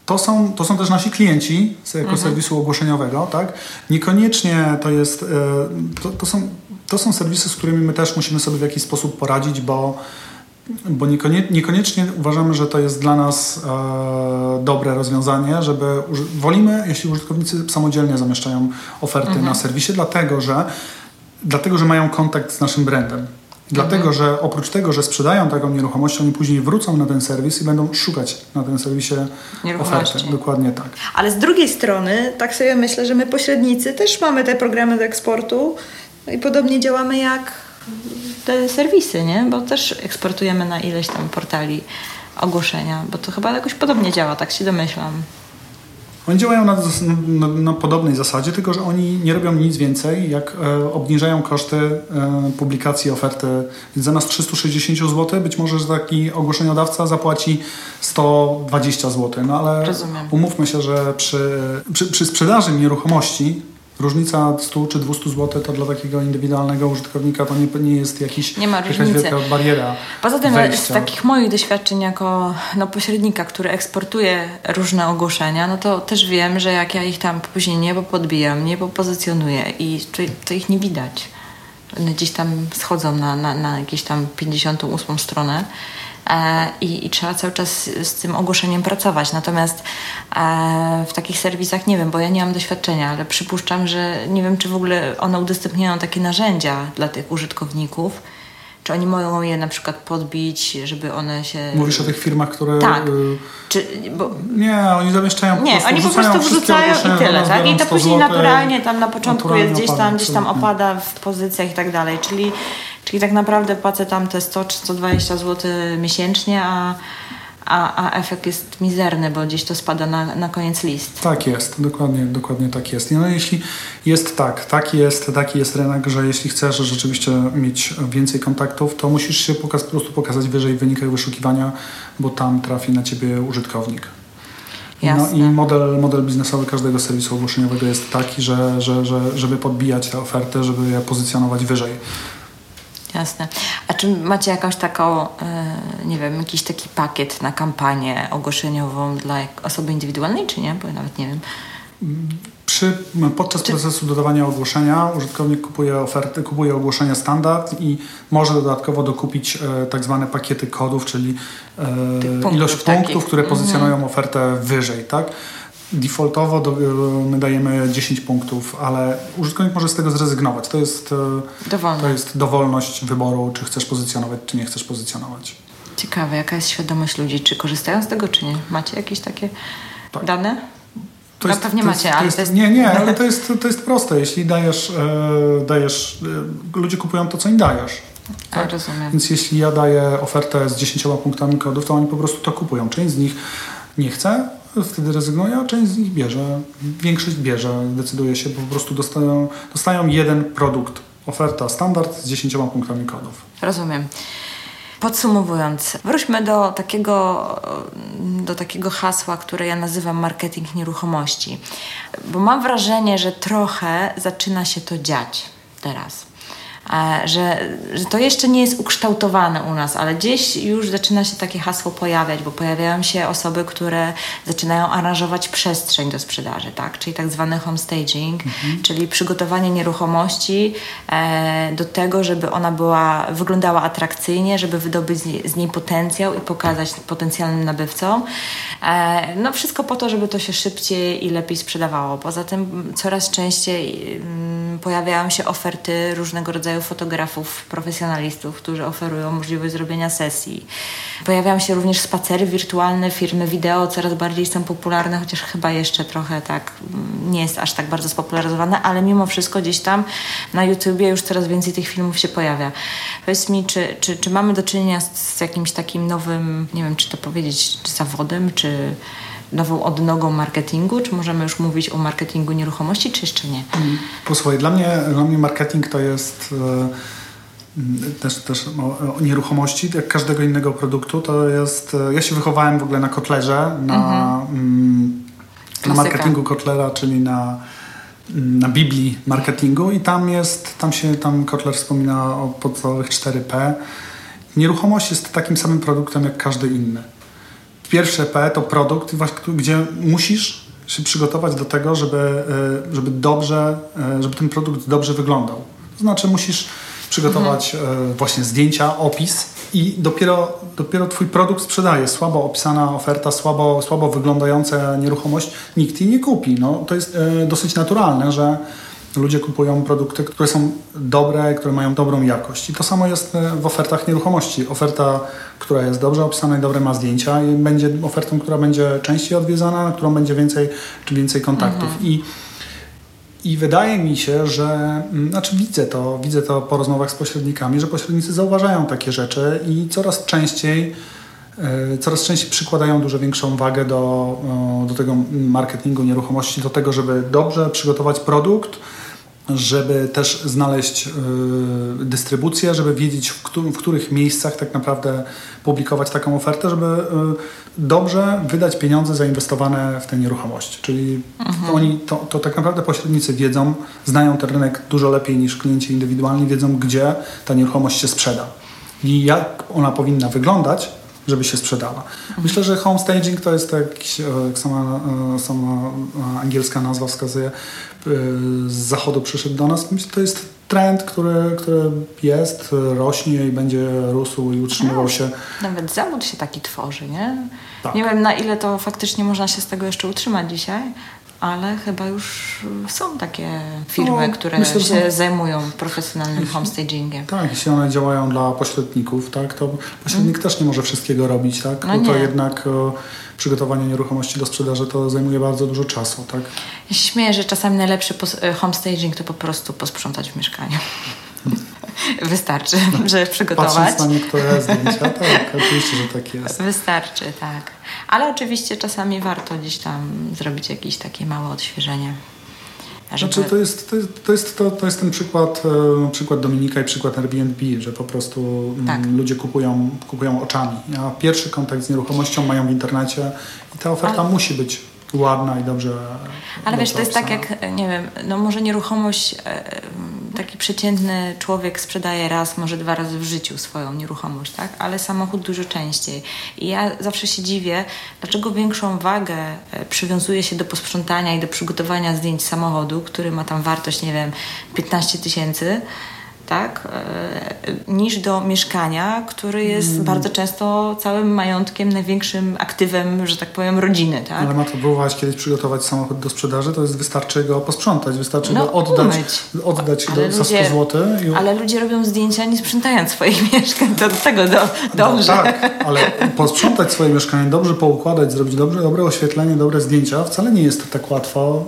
To są, to są też nasi klienci z jako mhm. serwisu ogłoszeniowego, tak? Niekoniecznie to jest, e, to, to, są, to są serwisy, z którymi my też musimy sobie w jakiś sposób poradzić, bo, bo niekoniecznie, niekoniecznie uważamy, że to jest dla nas e, dobre rozwiązanie, żeby wolimy, jeśli użytkownicy samodzielnie zamieszczają oferty mhm. na serwisie, dlatego że, dlatego że mają kontakt z naszym brandem. Dlatego, że oprócz tego, że sprzedają taką nieruchomość, oni później wrócą na ten serwis i będą szukać na tym serwisie oferty. Dokładnie tak. Ale z drugiej strony, tak sobie myślę, że my pośrednicy też mamy te programy do eksportu i podobnie działamy jak te serwisy, nie? Bo też eksportujemy na ileś tam portali ogłoszenia, bo to chyba jakoś podobnie działa, tak się domyślam. Oni działają na, na, na, podobnej zasadzie, tylko że oni nie robią nic więcej, jak e, obniżają koszty e, publikacji oferty. Więc zamiast 360 zł, być może, że taki ogłoszeniodawca zapłaci 120 zł. No ale Rozumiem. umówmy się, że przy, przy, przy sprzedaży nieruchomości Różnica 100 czy 200 zł to dla takiego indywidualnego użytkownika to nie, nie jest jakiś, nie ma jakaś wielka bariera. Poza tym wejścia. z takich moich doświadczeń jako no, pośrednika, który eksportuje różne ogłoszenia, no to też wiem, że jak ja ich tam później nie podbijam, nie pozycjonuję i to, to ich nie widać. One gdzieś tam schodzą na, na, na jakieś tam 58 stronę E, i, i, trzeba cały czas z tym ogłoszeniem pracować. Natomiast e, w takich serwisach nie wiem, bo ja nie mam doświadczenia, ale przypuszczam, że nie wiem, czy w ogóle one udostępniają takie narzędzia dla tych użytkowników. Czy oni mogą je na przykład podbić, żeby one się. Mówisz o tych firmach, które. Tak. Y, czy, bo... Nie, oni zamieszczają po Nie, oni po prostu wrzucają i tyle, tak? I to później naturalnie tam na początku jest gdzieś tam, gdzieś tam opada w pozycjach i tak dalej. Czyli Czyli tak naprawdę płacę tam te 100 czy 120 zł miesięcznie, a, a, a efekt jest mizerny, bo gdzieś to spada na, na koniec list. Tak jest, dokładnie, dokładnie tak jest. No jeśli jest tak, taki jest, taki jest rynek, że jeśli chcesz rzeczywiście mieć więcej kontaktów, to musisz się pokaz, po prostu pokazać wyżej w wynikach wyszukiwania, bo tam trafi na ciebie użytkownik. Jasne. No i model, model biznesowy każdego serwisu ogłoszeniowego jest taki, że, że, że, żeby podbijać te oferty, żeby je pozycjonować wyżej. Jasne. A czy macie jakąś taką, e, nie wiem, jakiś taki pakiet na kampanię ogłoszeniową dla osoby indywidualnej, czy nie? Bo ja nawet nie wiem. Przy, podczas czy... procesu dodawania ogłoszenia użytkownik kupuje oferty, kupuje ogłoszenia standard i może dodatkowo dokupić e, tak zwane pakiety kodów, czyli e, ilość punktów, które mhm. pozycjonują mhm. ofertę wyżej, tak? Defaultowo do, my dajemy 10 punktów, ale użytkownik może z tego zrezygnować. To jest, Dowolne. to jest dowolność wyboru, czy chcesz pozycjonować, czy nie chcesz pozycjonować. Ciekawe, jaka jest świadomość ludzi, czy korzystają z tego, czy nie? Macie jakieś takie tak. dane? To no jest, pewnie macie, jest, ale jest, to jest... Nie, nie, ale to jest, to jest proste. Jeśli dajesz, e, dajesz e, ludzie kupują to, co im dajesz. Tak? Rozumiem. Więc jeśli ja daję ofertę z 10 punktami kodów, to oni po prostu to kupują. Część z nich nie chce, wtedy rezygnuje, a część z nich bierze. Większość bierze, decyduje się, po prostu dostają, dostają jeden produkt. Oferta standard z 10 punktami kodów. Rozumiem. Podsumowując, wróćmy do takiego, do takiego hasła, które ja nazywam marketing nieruchomości, bo mam wrażenie, że trochę zaczyna się to dziać teraz. E, że, że to jeszcze nie jest ukształtowane u nas, ale gdzieś już zaczyna się takie hasło pojawiać, bo pojawiają się osoby, które zaczynają aranżować przestrzeń do sprzedaży, tak? czyli tak zwany homestaging, mhm. czyli przygotowanie nieruchomości e, do tego, żeby ona była, wyglądała atrakcyjnie, żeby wydobyć z niej potencjał i pokazać potencjalnym nabywcom. E, no wszystko po to, żeby to się szybciej i lepiej sprzedawało. Poza tym coraz częściej mm, pojawiają się oferty różnego rodzaju rodzaju fotografów, profesjonalistów, którzy oferują możliwość zrobienia sesji. Pojawiają się również spacery wirtualne, firmy wideo coraz bardziej są popularne, chociaż chyba jeszcze trochę tak mm, nie jest aż tak bardzo spopularyzowane, ale mimo wszystko gdzieś tam na YouTubie już coraz więcej tych filmów się pojawia. Powiedz mi, czy, czy, czy mamy do czynienia z, z jakimś takim nowym, nie wiem, czy to powiedzieć, czy zawodem, czy nową odnogą marketingu? Czy możemy już mówić o marketingu nieruchomości, czy jeszcze nie? Mm, posłuchaj, dla mnie, dla mnie marketing to jest e, też, też o, o, nieruchomości, jak każdego innego produktu, to jest. E, ja się wychowałem w ogóle na kotlerze, na, mhm. mm, na marketingu kotlera, czyli na, na Biblii marketingu i tam jest, tam się, tam Kotler wspomina o podstawowych 4P. Nieruchomość jest takim samym produktem jak każdy inny. Pierwsze P to produkt, gdzie musisz się przygotować do tego, żeby, e, żeby dobrze, e, żeby ten produkt dobrze wyglądał. To znaczy musisz przygotować mhm. właśnie zdjęcia, opis i dopiero, dopiero twój produkt sprzedaje. Słabo opisana oferta, słabo, słabo wyglądająca nieruchomość, nikt jej nie kupi. No, to jest dosyć naturalne, że ludzie kupują produkty, które są dobre, które mają dobrą jakość. I to samo jest e, w ofertach nieruchomości. Oferta, która jest dobrze opisana i dobre ma zdjęcia, i będzie ofertą, która będzie częściej odwiedzana, na którą będzie więcej czy więcej kontaktów. Mhm. I I wydaje mi się, że, mm, znaczy widzę to, widzę to po rozmowach z pośrednikami, że pośrednicy zauważają takie rzeczy i coraz częściej, e, coraz częściej przykładają dużo większą wagę do, do tego marketingu nieruchomości, do tego, żeby dobrze przygotować produkt, żeby też znaleźć y, dystrybucję, żeby wiedzieć, w, których miejscach tak naprawdę publikować taką ofertę, żeby y, dobrze wydać pieniądze zainwestowane w te nieruchomości. Czyli mhm. oni, to, to tak naprawdę pośrednicy wiedzą, znają ten rynek dużo lepiej niż klienci indywidualni, wiedzą, gdzie ta nieruchomość się sprzeda i jak ona powinna wyglądać, żeby się sprzedała. Mhm. Myślę, że home staging to jest tak, jak sama, e, sama angielska nazwa wskazuje, z zachodu przyszedł do nas. Myślę, to jest trend, który, który jest, rośnie i będzie rósł i utrzymywał no, się. Nawet zawód się taki tworzy, nie? Tak. Nie wiem na ile to faktycznie można się z tego jeszcze utrzymać dzisiaj, ale chyba już są takie firmy, no, które myślę, się są... zajmują profesjonalnym homestagingiem. Tak, jeśli one działają dla pośredników, tak, to pośrednik mm. też nie może wszystkiego robić, tak? No to jednak o, przygotowanie nieruchomości do sprzedaży to zajmuje bardzo dużo czasu, tak? Ja się śmieję, że czasami najlepszy e, homestaging to po prostu posprzątać w mieszkaniu. Wystarczy, żeby przygotować. Patrząc na niektóre zdjęcia, tak, oczywiście, że tak jest. Wystarczy, tak. Ale oczywiście czasami warto gdzieś tam zrobić jakieś takie małe odświeżenie. Żeby... Znaczy, to, jest, to, jest, to, jest, to, to jest ten przykład, e, przykład Dominika i przykład Airbnb, że po prostu mm, tak. ludzie kupują, kupują oczami. A pierwszy kontakt z nieruchomością mają w internecie i ta oferta Ale... musi być ładna i dobrze. Ale wiesz, to jest tak jak, nie wiem, no może nieruchomość, e, taki przeciętny człowiek sprzedaje raz, może dwa razy w życiu swoją nieruchomość, tak? Ale samochód dużo częściej. I ja zawsze się dziwię, dlaczego większą wagę e, przywiązuje się do posprzątania i do przygotowania zdjęć samochodu, który ma tam wartość, nie wiem, 15 tysięcy tak, e, niż do mieszkania, który jest mm. bardzo często całym majątkiem, największym aktywem, że tak powiem, rodziny. Tak? Ale ma to próbować kiedyś przygotować samochód do sprzedaży, to jest wystarczy go posprzątać, wystarczy no, go oddać, oddać do, za 100 zł. I... Ale ludzie robią zdjęcia nie sprzątając swoich mieszkań, to do tego do, dobrze. No, tak, ale posprzątać swoje mieszkanie, dobrze poukładać, zrobić dobre, dobre oświetlenie, dobre zdjęcia, wcale nie jest tak łatwo,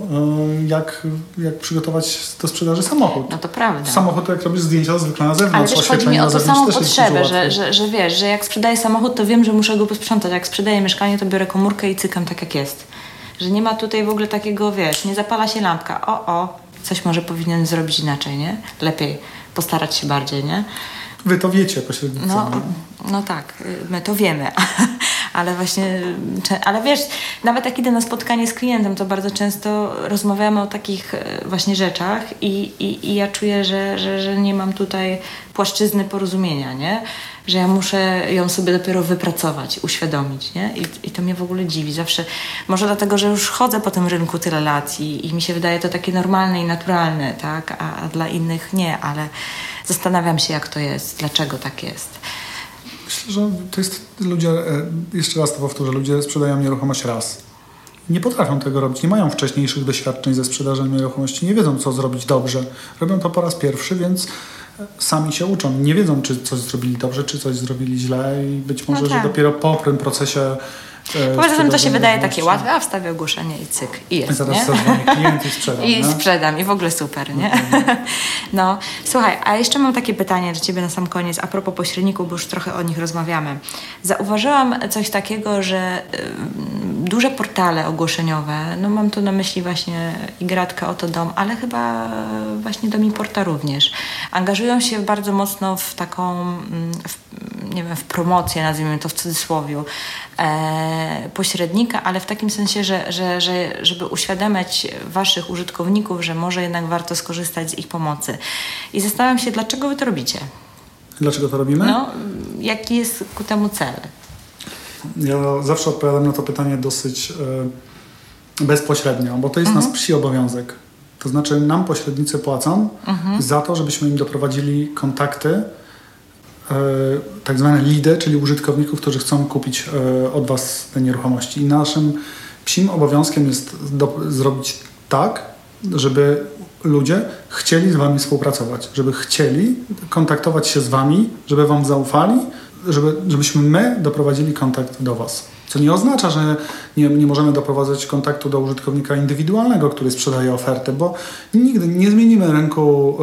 e, jak, jak przygotować do sprzedaży samochód. No to prawda. Samochód, jak robisz zdjęcia zwykle na zewnątrz. Ale wiesz, chodzi mi o tą samą potrzebę, że, że, że wiesz, że jak sprzedaję samochód, to wiem, że muszę go posprzątać. Jak sprzedaję mieszkanie, to biorę komórkę i cykam tak jak jest. Że nie ma tutaj w ogóle takiego, wiesz, nie zapala się lampka. O, o, coś może powinien zrobić inaczej, nie? Lepiej postarać się bardziej, nie? Wy to wiecie pośrednictwo. No, no tak, my to wiemy, ale właśnie, ale wiesz, nawet jak idę na spotkanie z klientem, to bardzo często rozmawiamy o takich e, właśnie rzeczach i, i, i ja czuję, że, że, że nie mam tutaj płaszczyzny porozumienia, nie? Że ja muszę ją sobie dopiero wypracować, uświadomić, nie? I, i to mnie w ogóle dziwi. Zawsze, może dlatego, że już chodzę po tym rynku tyle lat i, i mi się wydaje to takie normalne i naturalne, tak? A, a dla innych nie, ale zastanawiam się, jak to jest, dlaczego tak jest. Myślę, że to jest ludzie, e, jeszcze raz to powtórzę, ludzie sprzedają nieruchomość raz. Nie potrafią tego robić, nie mają wcześniejszych doświadczeń ze sprzedażą nieruchomości, nie wiedzą, co zrobić dobrze. Robią to po raz pierwszy, więc sami się uczą. Nie wiedzą, czy coś zrobili dobrze, czy coś zrobili źle i być może, no tak. że dopiero po tym procesie E, Poza tym to się wydaje takie łatwe, a wstawię ogłoszenie i cyk, i jest, Zaraz nie? klient i sprzedam. I nie? sprzedam i w ogóle super, nie? No, słuchaj, a jeszcze mam takie pytanie do Ciebie na sam koniec, a propos pośredników, bo już trochę o nich rozmawiamy. Zauważyłam coś takiego, że y, duże portale ogłoszeniowe, no mam tu na myśli właśnie i Gratka Oto Dom, ale chyba właśnie Domiporta również, angażują się bardzo mocno w taką, mm, w, nie wiem, w promocję, nazwijmy to w cudzysłowie, e, pośrednika, ale w takim sensie, że, że, że, żeby uświadamiać Waszych użytkowników, że może jednak warto skorzystać z ich pomocy. I zastanawiam się, dlaczego Wy to robicie? Dlaczego to robimy? No, jaki jest ku temu cel? Ja zawsze odpowiadam na to pytanie dosyć e, bezpośrednio, bo to jest mhm. nasz psi obowiązek. To znaczy nam pośrednicy płacą mhm. za to, żebyśmy im doprowadzili kontakty tak zwane lidy, czyli użytkowników, którzy chcą kupić e, od Was te nieruchomości. I naszym psim obowiązkiem jest do, zrobić tak, żeby ludzie chcieli z Wami współpracować, żeby chcieli kontaktować się z Wami, żeby Wam zaufali, żeby, żebyśmy my doprowadzili kontakt do Was. Co nie oznacza, że nie, nie możemy doprowadzać kontaktu do użytkownika indywidualnego, który sprzedaje ofertę, bo nigdy nie zmienimy rynku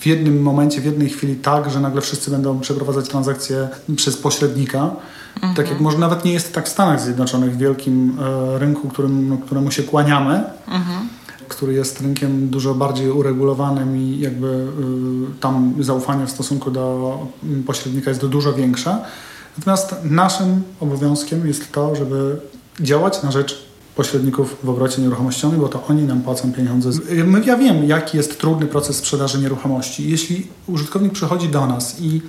w jednym momencie, w jednej chwili tak, że nagle wszyscy będą przeprowadzać transakcje przez pośrednika. Mhm. Tak jak może nawet nie jest tak w Stanach Zjednoczonych, wielkim e, rynku, którym, któremu się kłaniamy. Mhm który jest rynkiem dużo bardziej uregulowanym i jakby y, tam zaufanie w stosunku do pośrednika jest dużo większe. Natomiast naszym obowiązkiem jest to, żeby działać na rzecz pośredników w obrocie nieruchomościowym, bo to oni nam płacą pieniądze. Ja wiem, jaki jest trudny proces sprzedaży nieruchomości. Jeśli użytkownik przychodzi do nas i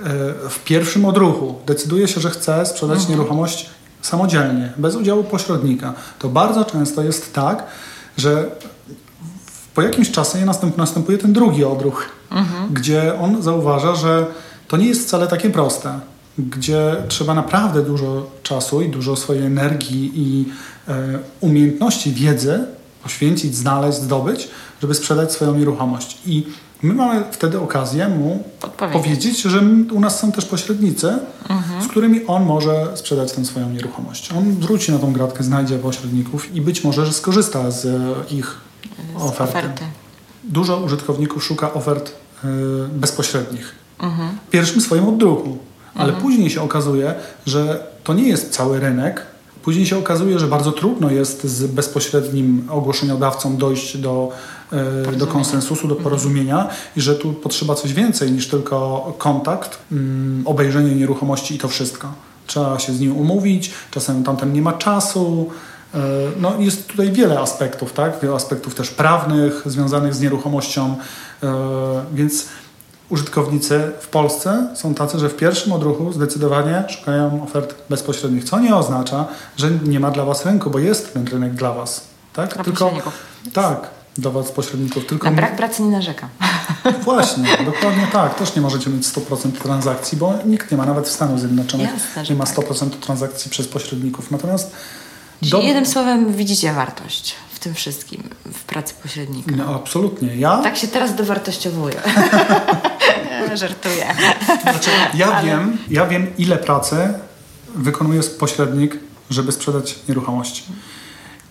e, w pierwszym odruchu decyduje się, że chce sprzedać mhm. nieruchomość samodzielnie, bez udziału pośrednika, to bardzo często jest tak, że po jakimś czasie następuje ten drugi odruch, mhm. gdzie on zauważa, że to nie jest wcale takie proste, gdzie trzeba naprawdę dużo czasu i dużo swojej energii i e, umiejętności, wiedzy poświęcić, znaleźć, zdobyć, żeby sprzedać swoją nieruchomość. I my mamy wtedy okazję mu powiedzieć, że u nas są też pośrednicy, mhm. z którymi on może sprzedać tę swoją nieruchomość. On wróci na tą gratkę, znajdzie pośredników i być może, że skorzysta z ich z oferty. oferty. Dużo użytkowników szuka ofert y, bezpośrednich. Mhm. Pierwszym swoim odruchu. Ale mhm. później się okazuje, że to nie jest cały rynek, Później się okazuje, że bardzo trudno jest z bezpośrednim ogłoszeniodawcą dojść do, e, do konsensusu, do mhm. porozumienia i że tu potrzeba coś więcej niż tylko kontakt, mm, obejrzenie nieruchomości i to wszystko. Trzeba się z nim umówić, czasem tamten nie ma czasu. E, no, jest tutaj wiele aspektów, tak? Wiele aspektów też prawnych związanych z nieruchomością, e, więc użytkownicy w Polsce są tacy, że w pierwszym odruchu zdecydowanie szukają ofert bezpośrednich, co nie oznacza, że nie ma dla Was rynku, bo jest ten rynek dla Was. Tak? Dla Tylko, tak, dla Was pośredników. Tylko Na brak pracy nie narzekam. Właśnie, dokładnie tak. Też nie możecie mieć 100% transakcji, bo nikt nie ma, nawet w Stanach Zjednoczonych Jasne, nie ma 100% tak. transakcji przez pośredników. Natomiast Czyli do... jednym słowem widzicie wartość w tym wszystkim, w pracy pośrednika. No absolutnie. Ja? Tak się teraz dowartościowuję. Żartuję. Znaczy, ja, Ale... wiem, ja wiem, ile pracy wykonuje pośrednik, żeby sprzedać nieruchomość.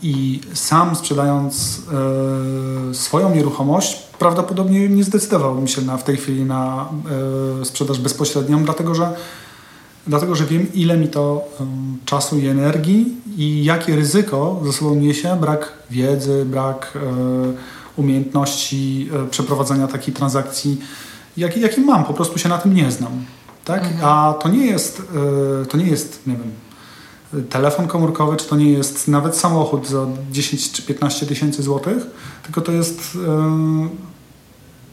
I sam sprzedając e, swoją nieruchomość, prawdopodobnie nie zdecydowałbym się na, w tej chwili na e, sprzedaż bezpośrednią, dlatego że, dlatego że wiem, ile mi to czasu i energii i jakie ryzyko ze sobą niesie brak wiedzy, brak e, umiejętności e, przeprowadzania takiej transakcji jaki, jaki mam, po prostu się na tym nie znam. Tak? Mhm. A to nie jest, e, to nie jest, nie wiem, telefon komórkowy, czy to nie jest nawet samochód za 10 czy 15 tysięcy złotych, tylko to jest,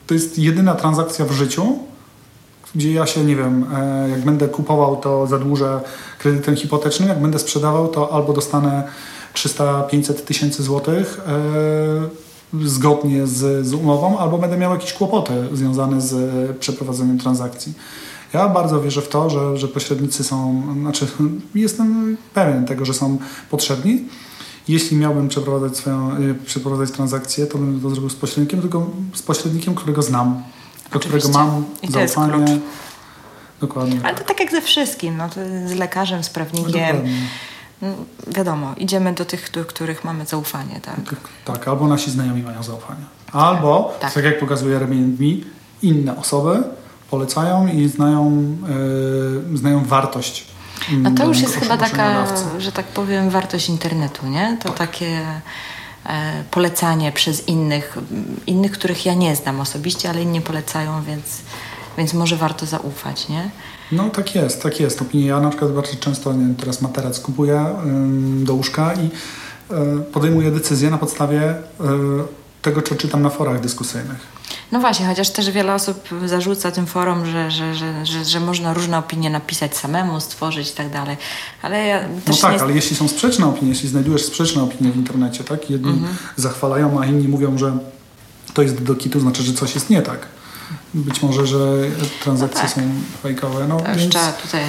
to jest jedyna transakcja w życiu, gdzie ja się, nie wiem, e, jak będę kupował, to zadłużę kredytem hipotecznym, jak będę sprzedawał, to albo dostanę 300-500 tysięcy złotych zgodnie z, z umową, albo będę miał jakieś kłopoty związane z przeprowadzeniem transakcji. Ja bardzo wierzę w to, że, że pośrednicy są, znaczy jestem pewien tego, że są potrzebni. Jeśli miałbym przeprowadzać swoją, przeprowadzać transakcję, to bym to zrobił z pośrednikiem, tylko z pośrednikiem, którego znam, do którego mam I to zaufanie. Dokładnie. Ale to tak jak ze wszystkim, no, z lekarzem, z prawnikiem. Dokładnie no, wiadomo, idziemy do tych, do których mamy zaufanie, tak? Tak, albo nasi znajomi mają zaufanie. Albo, tak, tak jak pokazuje Airbnb, inne osoby polecają i znają, yy, znają wartość. No to już jest chyba taka, że tak powiem, wartość internetu, nie? To tak. takie polecanie przez innych, innych, których ja nie znam osobiście, ale inni polecają, więc, więc może warto zaufać, nie? No tak jest, tak jest. Ja na przykład bardzo często nie teraz materac kupuję do łóżka i y, podejmuję decyzję na podstawie y, tego, co czytam na forach dyskusyjnych. No właśnie, chociaż też wiele osób zarzuca tym forum, że, że, że, że, że można różne opinie napisać samemu, stworzyć i tak dalej. Ale ja no tak, nie... ale jeśli są sprzeczne opinie, jeśli znajdujesz sprzeczne opinie w internecie, tak? Jedni mhm. zachwalają, a inni mówią, że to jest do kitu, znaczy, że coś jest nie tak. Być może, że transakcje no tak. są fajkowe. No, więc... Trzeba tutaj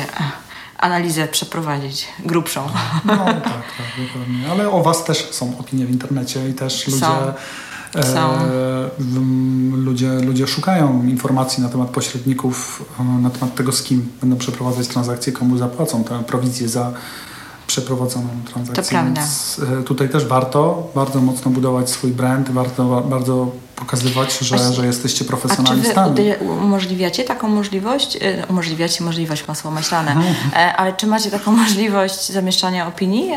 analizę przeprowadzić grubszą. No tak, tak, dokładnie. Ale o Was też są opinie w internecie i też ludzie Są. Ludzie, ludzie szukają informacji na temat pośredników, na temat tego, z kim będą przeprowadzać transakcje, komu zapłacą tę prowizję za przeprowadzoną transakcję. To prawda. Więc tutaj też warto bardzo mocno budować swój brand, warto bardzo pokazywać, że, Właśnie, że jesteście profesjonalistami. Czy wy umożliwiacie taką możliwość? Umożliwiacie możliwość masło maślane, mhm. ale czy macie taką możliwość zamieszczania opinii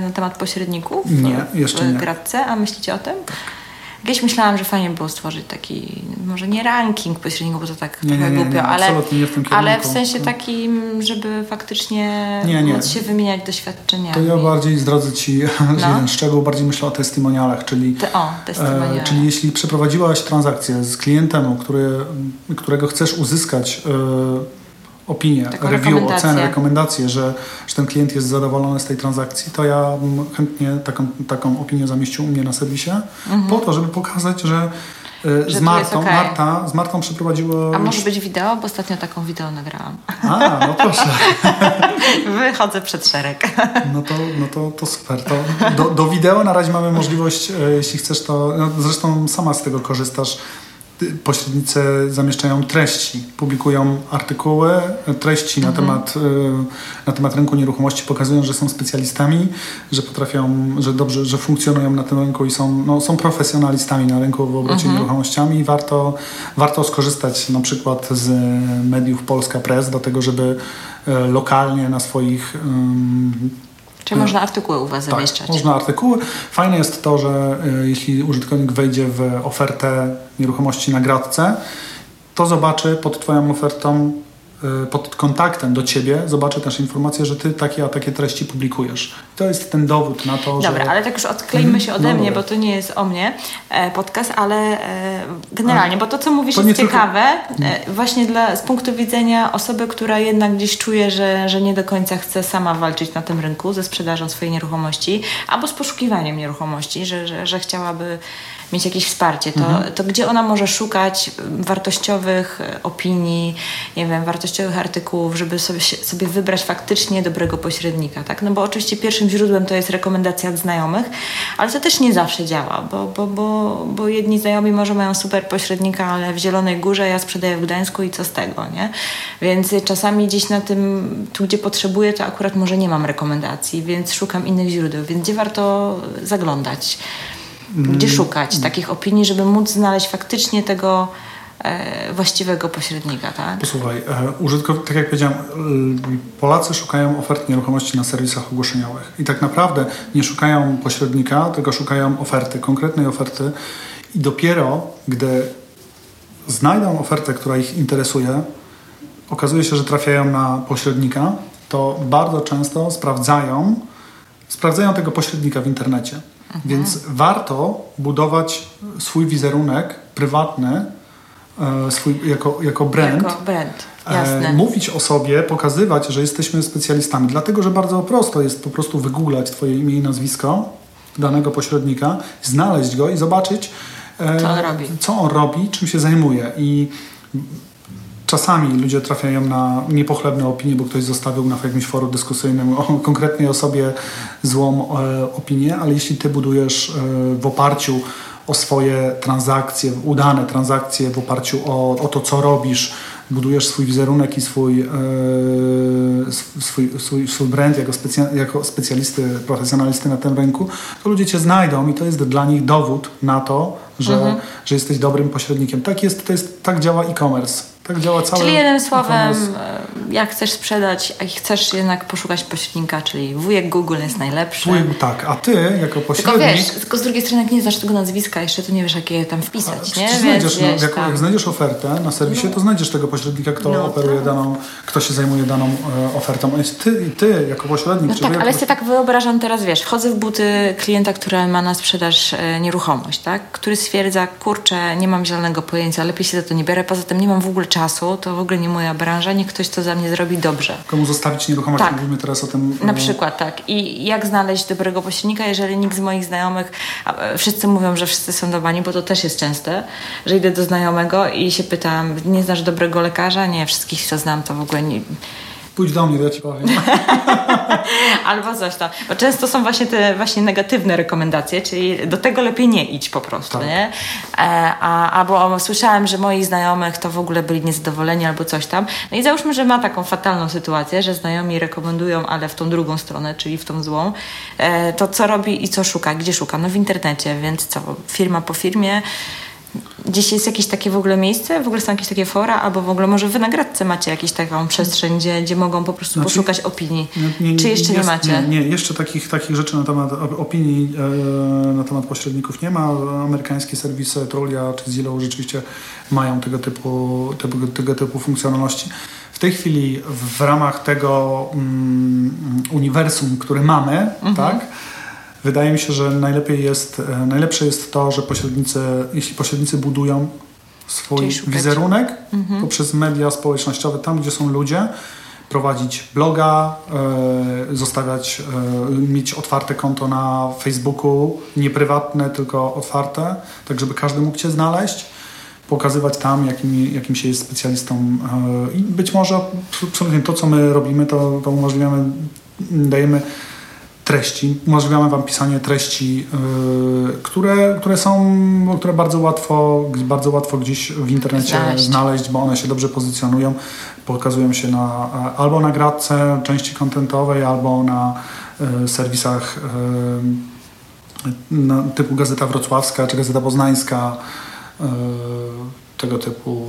na temat pośredników? Nie, jeszcze w nie. Gradce, a myślicie o tym? Tak. Kiedyś myślałam, że fajnie było stworzyć taki, może nie ranking pośredników, bo to tak nie, trochę nie, nie, głupio, ale, w ale w sensie takim, żeby faktycznie nie, nie. móc się wymieniać doświadczeniami. To ja bardziej zdradzę Ci no. jeden szczegół, bardziej myślę o testimonialach, czyli, Te, o, e, czyli jeśli przeprowadziłaś transakcję z klientem, który, którego chcesz uzyskać e, opinię, Taką review, ocenę, rekomendację, że, że ten klient jest zadowolony z tej transakcji, to ja chętnie taką, taką opinię zamieścił u mnie na serwisie, mhm. po to, żeby pokazać, że e, z Martą, okay. Marta, z Martą przeprowadziło... A może być wideo? Bo ostatnio taką wideo nagrałam. A, no proszę. Wychodzę przed szereg. No to, no to, to super. To do, do wideo na razie mamy możliwość, e, jeśli chcesz to... No zresztą sama z tego korzystasz, pośrednicy zamieszczają treści, publikują artykuły, treści mhm. na, temat, y, na temat rynku nieruchomości, pokazują, że są specjalistami, że potrafią, że dobrze, że funkcjonują na tym rynku i są, no, są profesjonalistami na rynku w obrocie mhm. nieruchomościami. Warto, warto skorzystać na przykład z mediów Polska Press do tego, żeby y, lokalnie na swoich Czy można artykuły u Was tak, zamieszczać? można artykuły. Fajne jest to, że y, jeśli użytkownik wejdzie w ofertę nieruchomości na gradce, to zobaczy pod Twoją ofertą pod kontaktem do Ciebie zobaczę też informację, że Ty takie a takie treści publikujesz. To jest ten dowód na to, Dobra, że... ale tak już odklejmy się ode no, mnie, bo to nie jest o mnie e, podcast, ale e, generalnie, bo to co mówisz to jest ciekawe e, właśnie dla, z punktu widzenia osoby, która jednak gdzieś czuje, że, że nie do końca chce sama walczyć na tym rynku ze sprzedażą swojej nieruchomości albo z poszukiwaniem nieruchomości, że, że, że chciałaby mieć jakieś wsparcie, to, mhm. to gdzie ona może szukać wartościowych opinii, nie wiem, wartościowych artykułów, żeby sobie, sobie wybrać faktycznie dobrego pośrednika, tak? No bo oczywiście pierwszym źródłem to jest rekomendacja od znajomych, ale to też nie zawsze działa, bo, bo, bo, bo jedni znajomi może mają super pośrednika, ale w Zielonej Górze ja sprzedaję w Gdańsku i co z tego, nie? Więc czasami gdzieś na tym, tu gdzie potrzebuję, to akurat może nie mam rekomendacji, więc szukam innych źródeł, więc gdzie warto zaglądać? Gdzie szukać takich opinii, żeby móc znaleźć faktycznie tego e, właściwego pośrednika, tak? Posłuchaj, e, użytkownik, tak jak powiedziałem, Polacy szukają ofert nieruchomości na serwisach ogłoszeniowych i tak naprawdę nie szukają pośrednika, tylko szukają oferty, konkretnej oferty i dopiero gdy znajdą ofertę, która ich interesuje, okazuje się, że trafiają na pośrednika, to bardzo często sprawdzają, sprawdzają tego pośrednika w internecie. Więc warto budować swój wizerunek prywatny, e, swój, jako, jako brand. Jako brand. E. Mówić o sobie, pokazywać, że jesteśmy specjalistami. Dlatego, że bardzo prosto jest po prostu wygooglać Twoje imię i nazwisko danego pośrednika, znaleźć go i zobaczyć, e, co on robi, co on robi czym się zajmuje. I Czasami ludzie trafiają na niepochlebne opinie, bo ktoś zostawił na jakimś forum dyskusyjnym o konkretnej osobie złą e, opinię, ale jeśli ty budujesz e, w oparciu o swoje transakcje, udane transakcje, w oparciu o, o to, co robisz, budujesz swój wizerunek i swój, e, swój, swój, swój brand jako, specja, jako specjalisty, profesjonalisty na tym rynku, to ludzie cię znajdą i to jest dla nich dowód na to, że, mhm. że jesteś dobrym pośrednikiem. Tak jest, to jest, tak działa e-commerce. Tak działa cały Czyli jednym słowem, e, jak chcesz sprzedać, a chcesz jednak poszukać pośrednika, czyli wujek Google jest najlepszy. Wujek, tak, a ty jako pośrednik... Tylko wiesz, tylko z drugiej strony jak nie znasz tego nazwiska, jeszcze to nie wiesz, jakie tam wpisać, nie? Znajdziesz, no, jak, jak, znajdziesz ofertę na serwisie, no. to znajdziesz tego pośrednika, kto no, operuje tak. daną, kto się zajmuje daną e, ofertą. Ty, ty jako pośrednik... No tak, ale ja sobie tak wyobrażam teraz, wiesz, chodzę w buty klienta, który ma na sprzedaż e, nieruchomość, tak? Który stwierdza, kurczę, nie mam zielonego pojęcia, lepiej się za to nie biorę, poza tym nie mam w ogóle czasu, to w ogóle nie moja branża, niech ktoś to za mnie zrobi dobrze. Komu zostawić nieruchomość? Tak. Mówimy teraz o tym. Na przykład tak. I jak znaleźć dobrego pośrednika, jeżeli nikt z moich znajomych, e, wszyscy mówią, że wszyscy są dobani, bo to też jest częste, że idę do znajomego i się pytam, nie znasz dobrego lekarza? Nie, wszystkich co znam to w ogóle nie Pójdź do mnie, to ja ci powiem. Albo coś tam. Bo często są właśnie te właśnie negatywne rekomendacje, czyli do tego lepiej nie idź po prostu, tak. nie? E, a, albo słyszałem, że moi znajomych to w ogóle byli niezadowoleni albo coś tam. No i załóżmy, że ma taką fatalną sytuację, że znajomi rekomendują, ale w tą drugą stronę, czyli w tą złą. E, to co robi i co szuka? Gdzie szuka? No w internecie, więc co? Firma po firmie Gdzieś jest jakieś takie w ogóle miejsce, w ogóle są jakieś takie fora, albo w ogóle może wy na Gradce macie jakąś taką przestrzeń, gdzie, gdzie mogą po prostu znaczy, poszukać opinii. Nie, nie, Czy jeszcze jest, nie macie? Nie, nie, jeszcze takich, takich rzeczy na temat opinii, e, na temat pośredników nie ma. Amerykańskie serwisy Trulia czy Zillow rzeczywiście mają tego typu, tego, tego typu funkcjonalności. W tej chwili w ramach tego mm, uniwersum, które mamy, mhm. tak, Wydaje mi się, że najlepiej jest, e, najlepsze jest to, że pośrednicy, jeśli pośrednicy budują swój wizerunek mhm. poprzez media społecznościowe, tam gdzie są ludzie, prowadzić bloga, e, zostawiać, e, mieć otwarte konto na Facebooku, nie prywatne, tylko otwarte, tak żeby każdy mógł Cię znaleźć, pokazywać tam, jakim, jakim się jest specjalistą i być może absolutnie to, co my robimy, to, to umożliwiamy, dajemy treści. Umożliwiamy Wam pisanie treści, yy, które, które są, które bardzo łatwo, bardzo łatwo gdzieś w internecie znaleźć. znaleźć, bo one się dobrze pozycjonują. Pokazują się na, albo na gradce części kontentowej, albo na yy, serwisach yy, typu Gazeta Wrocławska czy Gazeta Poznańska, tego typu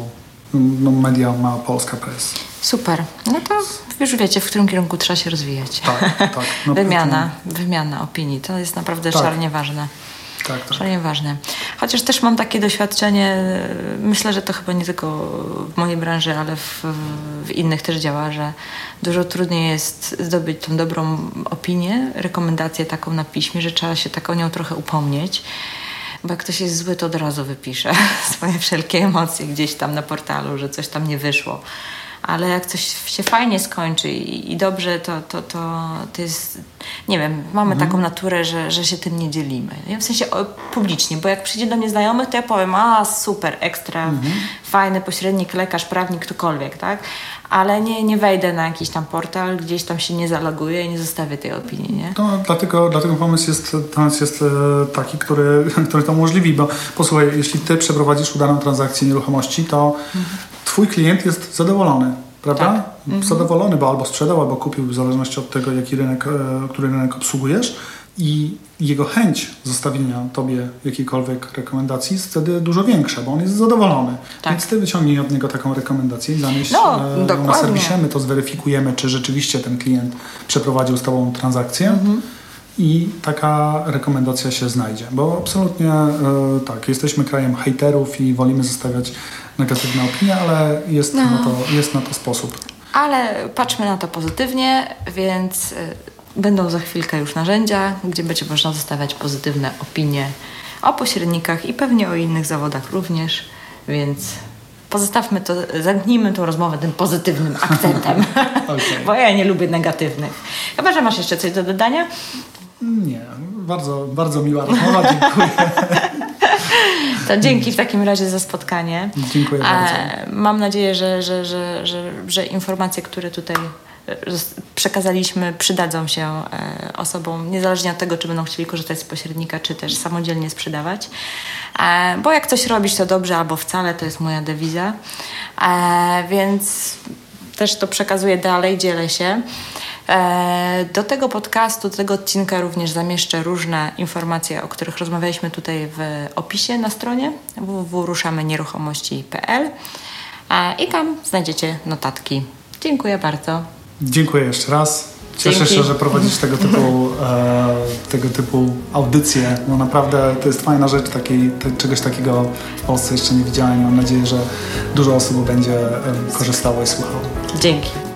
no, media ma Polska Press. Super. No to już wiecie, w którym kierunku trzeba się rozwijać. Tak, tak. No, wymiana, wymiana opinii. To jest naprawdę tak. szalenie ważne. Tak, tak. Szalenie ważne. Chociaż też mam takie doświadczenie, myślę, że to chyba nie tylko w mojej branży, ale w, w, innych też działa, że dużo trudniej jest zdobyć tą dobrą opinię, rekomendację taką na piśmie, że trzeba się tak o nią trochę upomnieć. Bo jak ktoś jest zły, to od razu wypisze swoje wszelkie emocje gdzieś tam na portalu, że coś tam nie wyszło ale jak coś się fajnie skończy i, i dobrze, to, to, to, to jest, nie wiem, mamy mhm. taką naturę, że, że się tym nie dzielimy. W sensie publicznie, bo jak przyjdzie do mnie znajomy, to ja powiem, a super, ekstra, mhm. fajny pośrednik, lekarz, prawnik, ktokolwiek, tak? ale nie, nie wejdę na jakiś tam portal, gdzieś tam się nie zaloguję i nie zostawię tej opinii, nie? To dlatego, dlatego pomysł jest, jest e, taki, który, który to umożliwi, bo posłuchaj, jeśli ty przeprowadzisz udaną transakcję nieruchomości, to mhm. Twój klient jest zadowolony. Prawda? Tak. Mhm. Zadowolony, bo albo sprzedał, albo kupił, w zależności od tego, jaki rynek, e, który rynek obsługujesz i jego chęć zostawienia tobie jakiejkolwiek rekomendacji jest wtedy dużo większa, bo on jest zadowolony. Tak. Więc ty wyciągnij od niego taką rekomendację i zamieść no, ją na serwisie. My to zweryfikujemy, czy rzeczywiście ten klient przeprowadził z tobą transakcję. Mhm. I taka rekomendacja się znajdzie, bo absolutnie e, tak, jesteśmy krajem hejterów i wolimy zostawiać negatywne opinie, ale jest, no. na, to, jest na to sposób. Ale patrzmy na to pozytywnie, więc e, Będą za chwilkę już narzędzia, gdzie będzie można zostawiać pozytywne opinie o pośrednikach i pewnie o innych zawodach również, więc pozostawmy to, zamknijmy tą rozmowę tym pozytywnym akcentem, okay. bo ja nie lubię negatywnych. Chyba, że masz jeszcze coś do dodania? Nie, bardzo, bardzo miła rozmowa, dziękuję. To dzięki w takim razie za spotkanie. Dziękuję bardzo. Mam nadzieję, że, że, że, że, informacje, które tutaj przekazaliśmy, przydadzą się e, osobom, niezależnie od tego, czy będą chcieli korzystać z pośrednika, czy też samodzielnie sprzedawać. E, bo jak coś robisz, to dobrze albo wcale, to jest moja dewiza. E, więc też to przekazuję dalej, dzielę się. Do tego podcastu, do tego odcinka również zamieszczę różne informacje, o których rozmawialiśmy tutaj w opisie na stronie www.ruszamenieruchomości.pl i tam znajdziecie notatki. Dziękuję bardzo. Dziękuję jeszcze raz. Cieszę Dzięki. się, że prowadzisz tego typu, e, tego typu audycje. No naprawdę to jest fajna rzecz, takiej, te, czegoś takiego w Polsce jeszcze nie widziałem. Mam nadzieję, że dużo osób będzie e, korzystało i słuchało. Dzięki.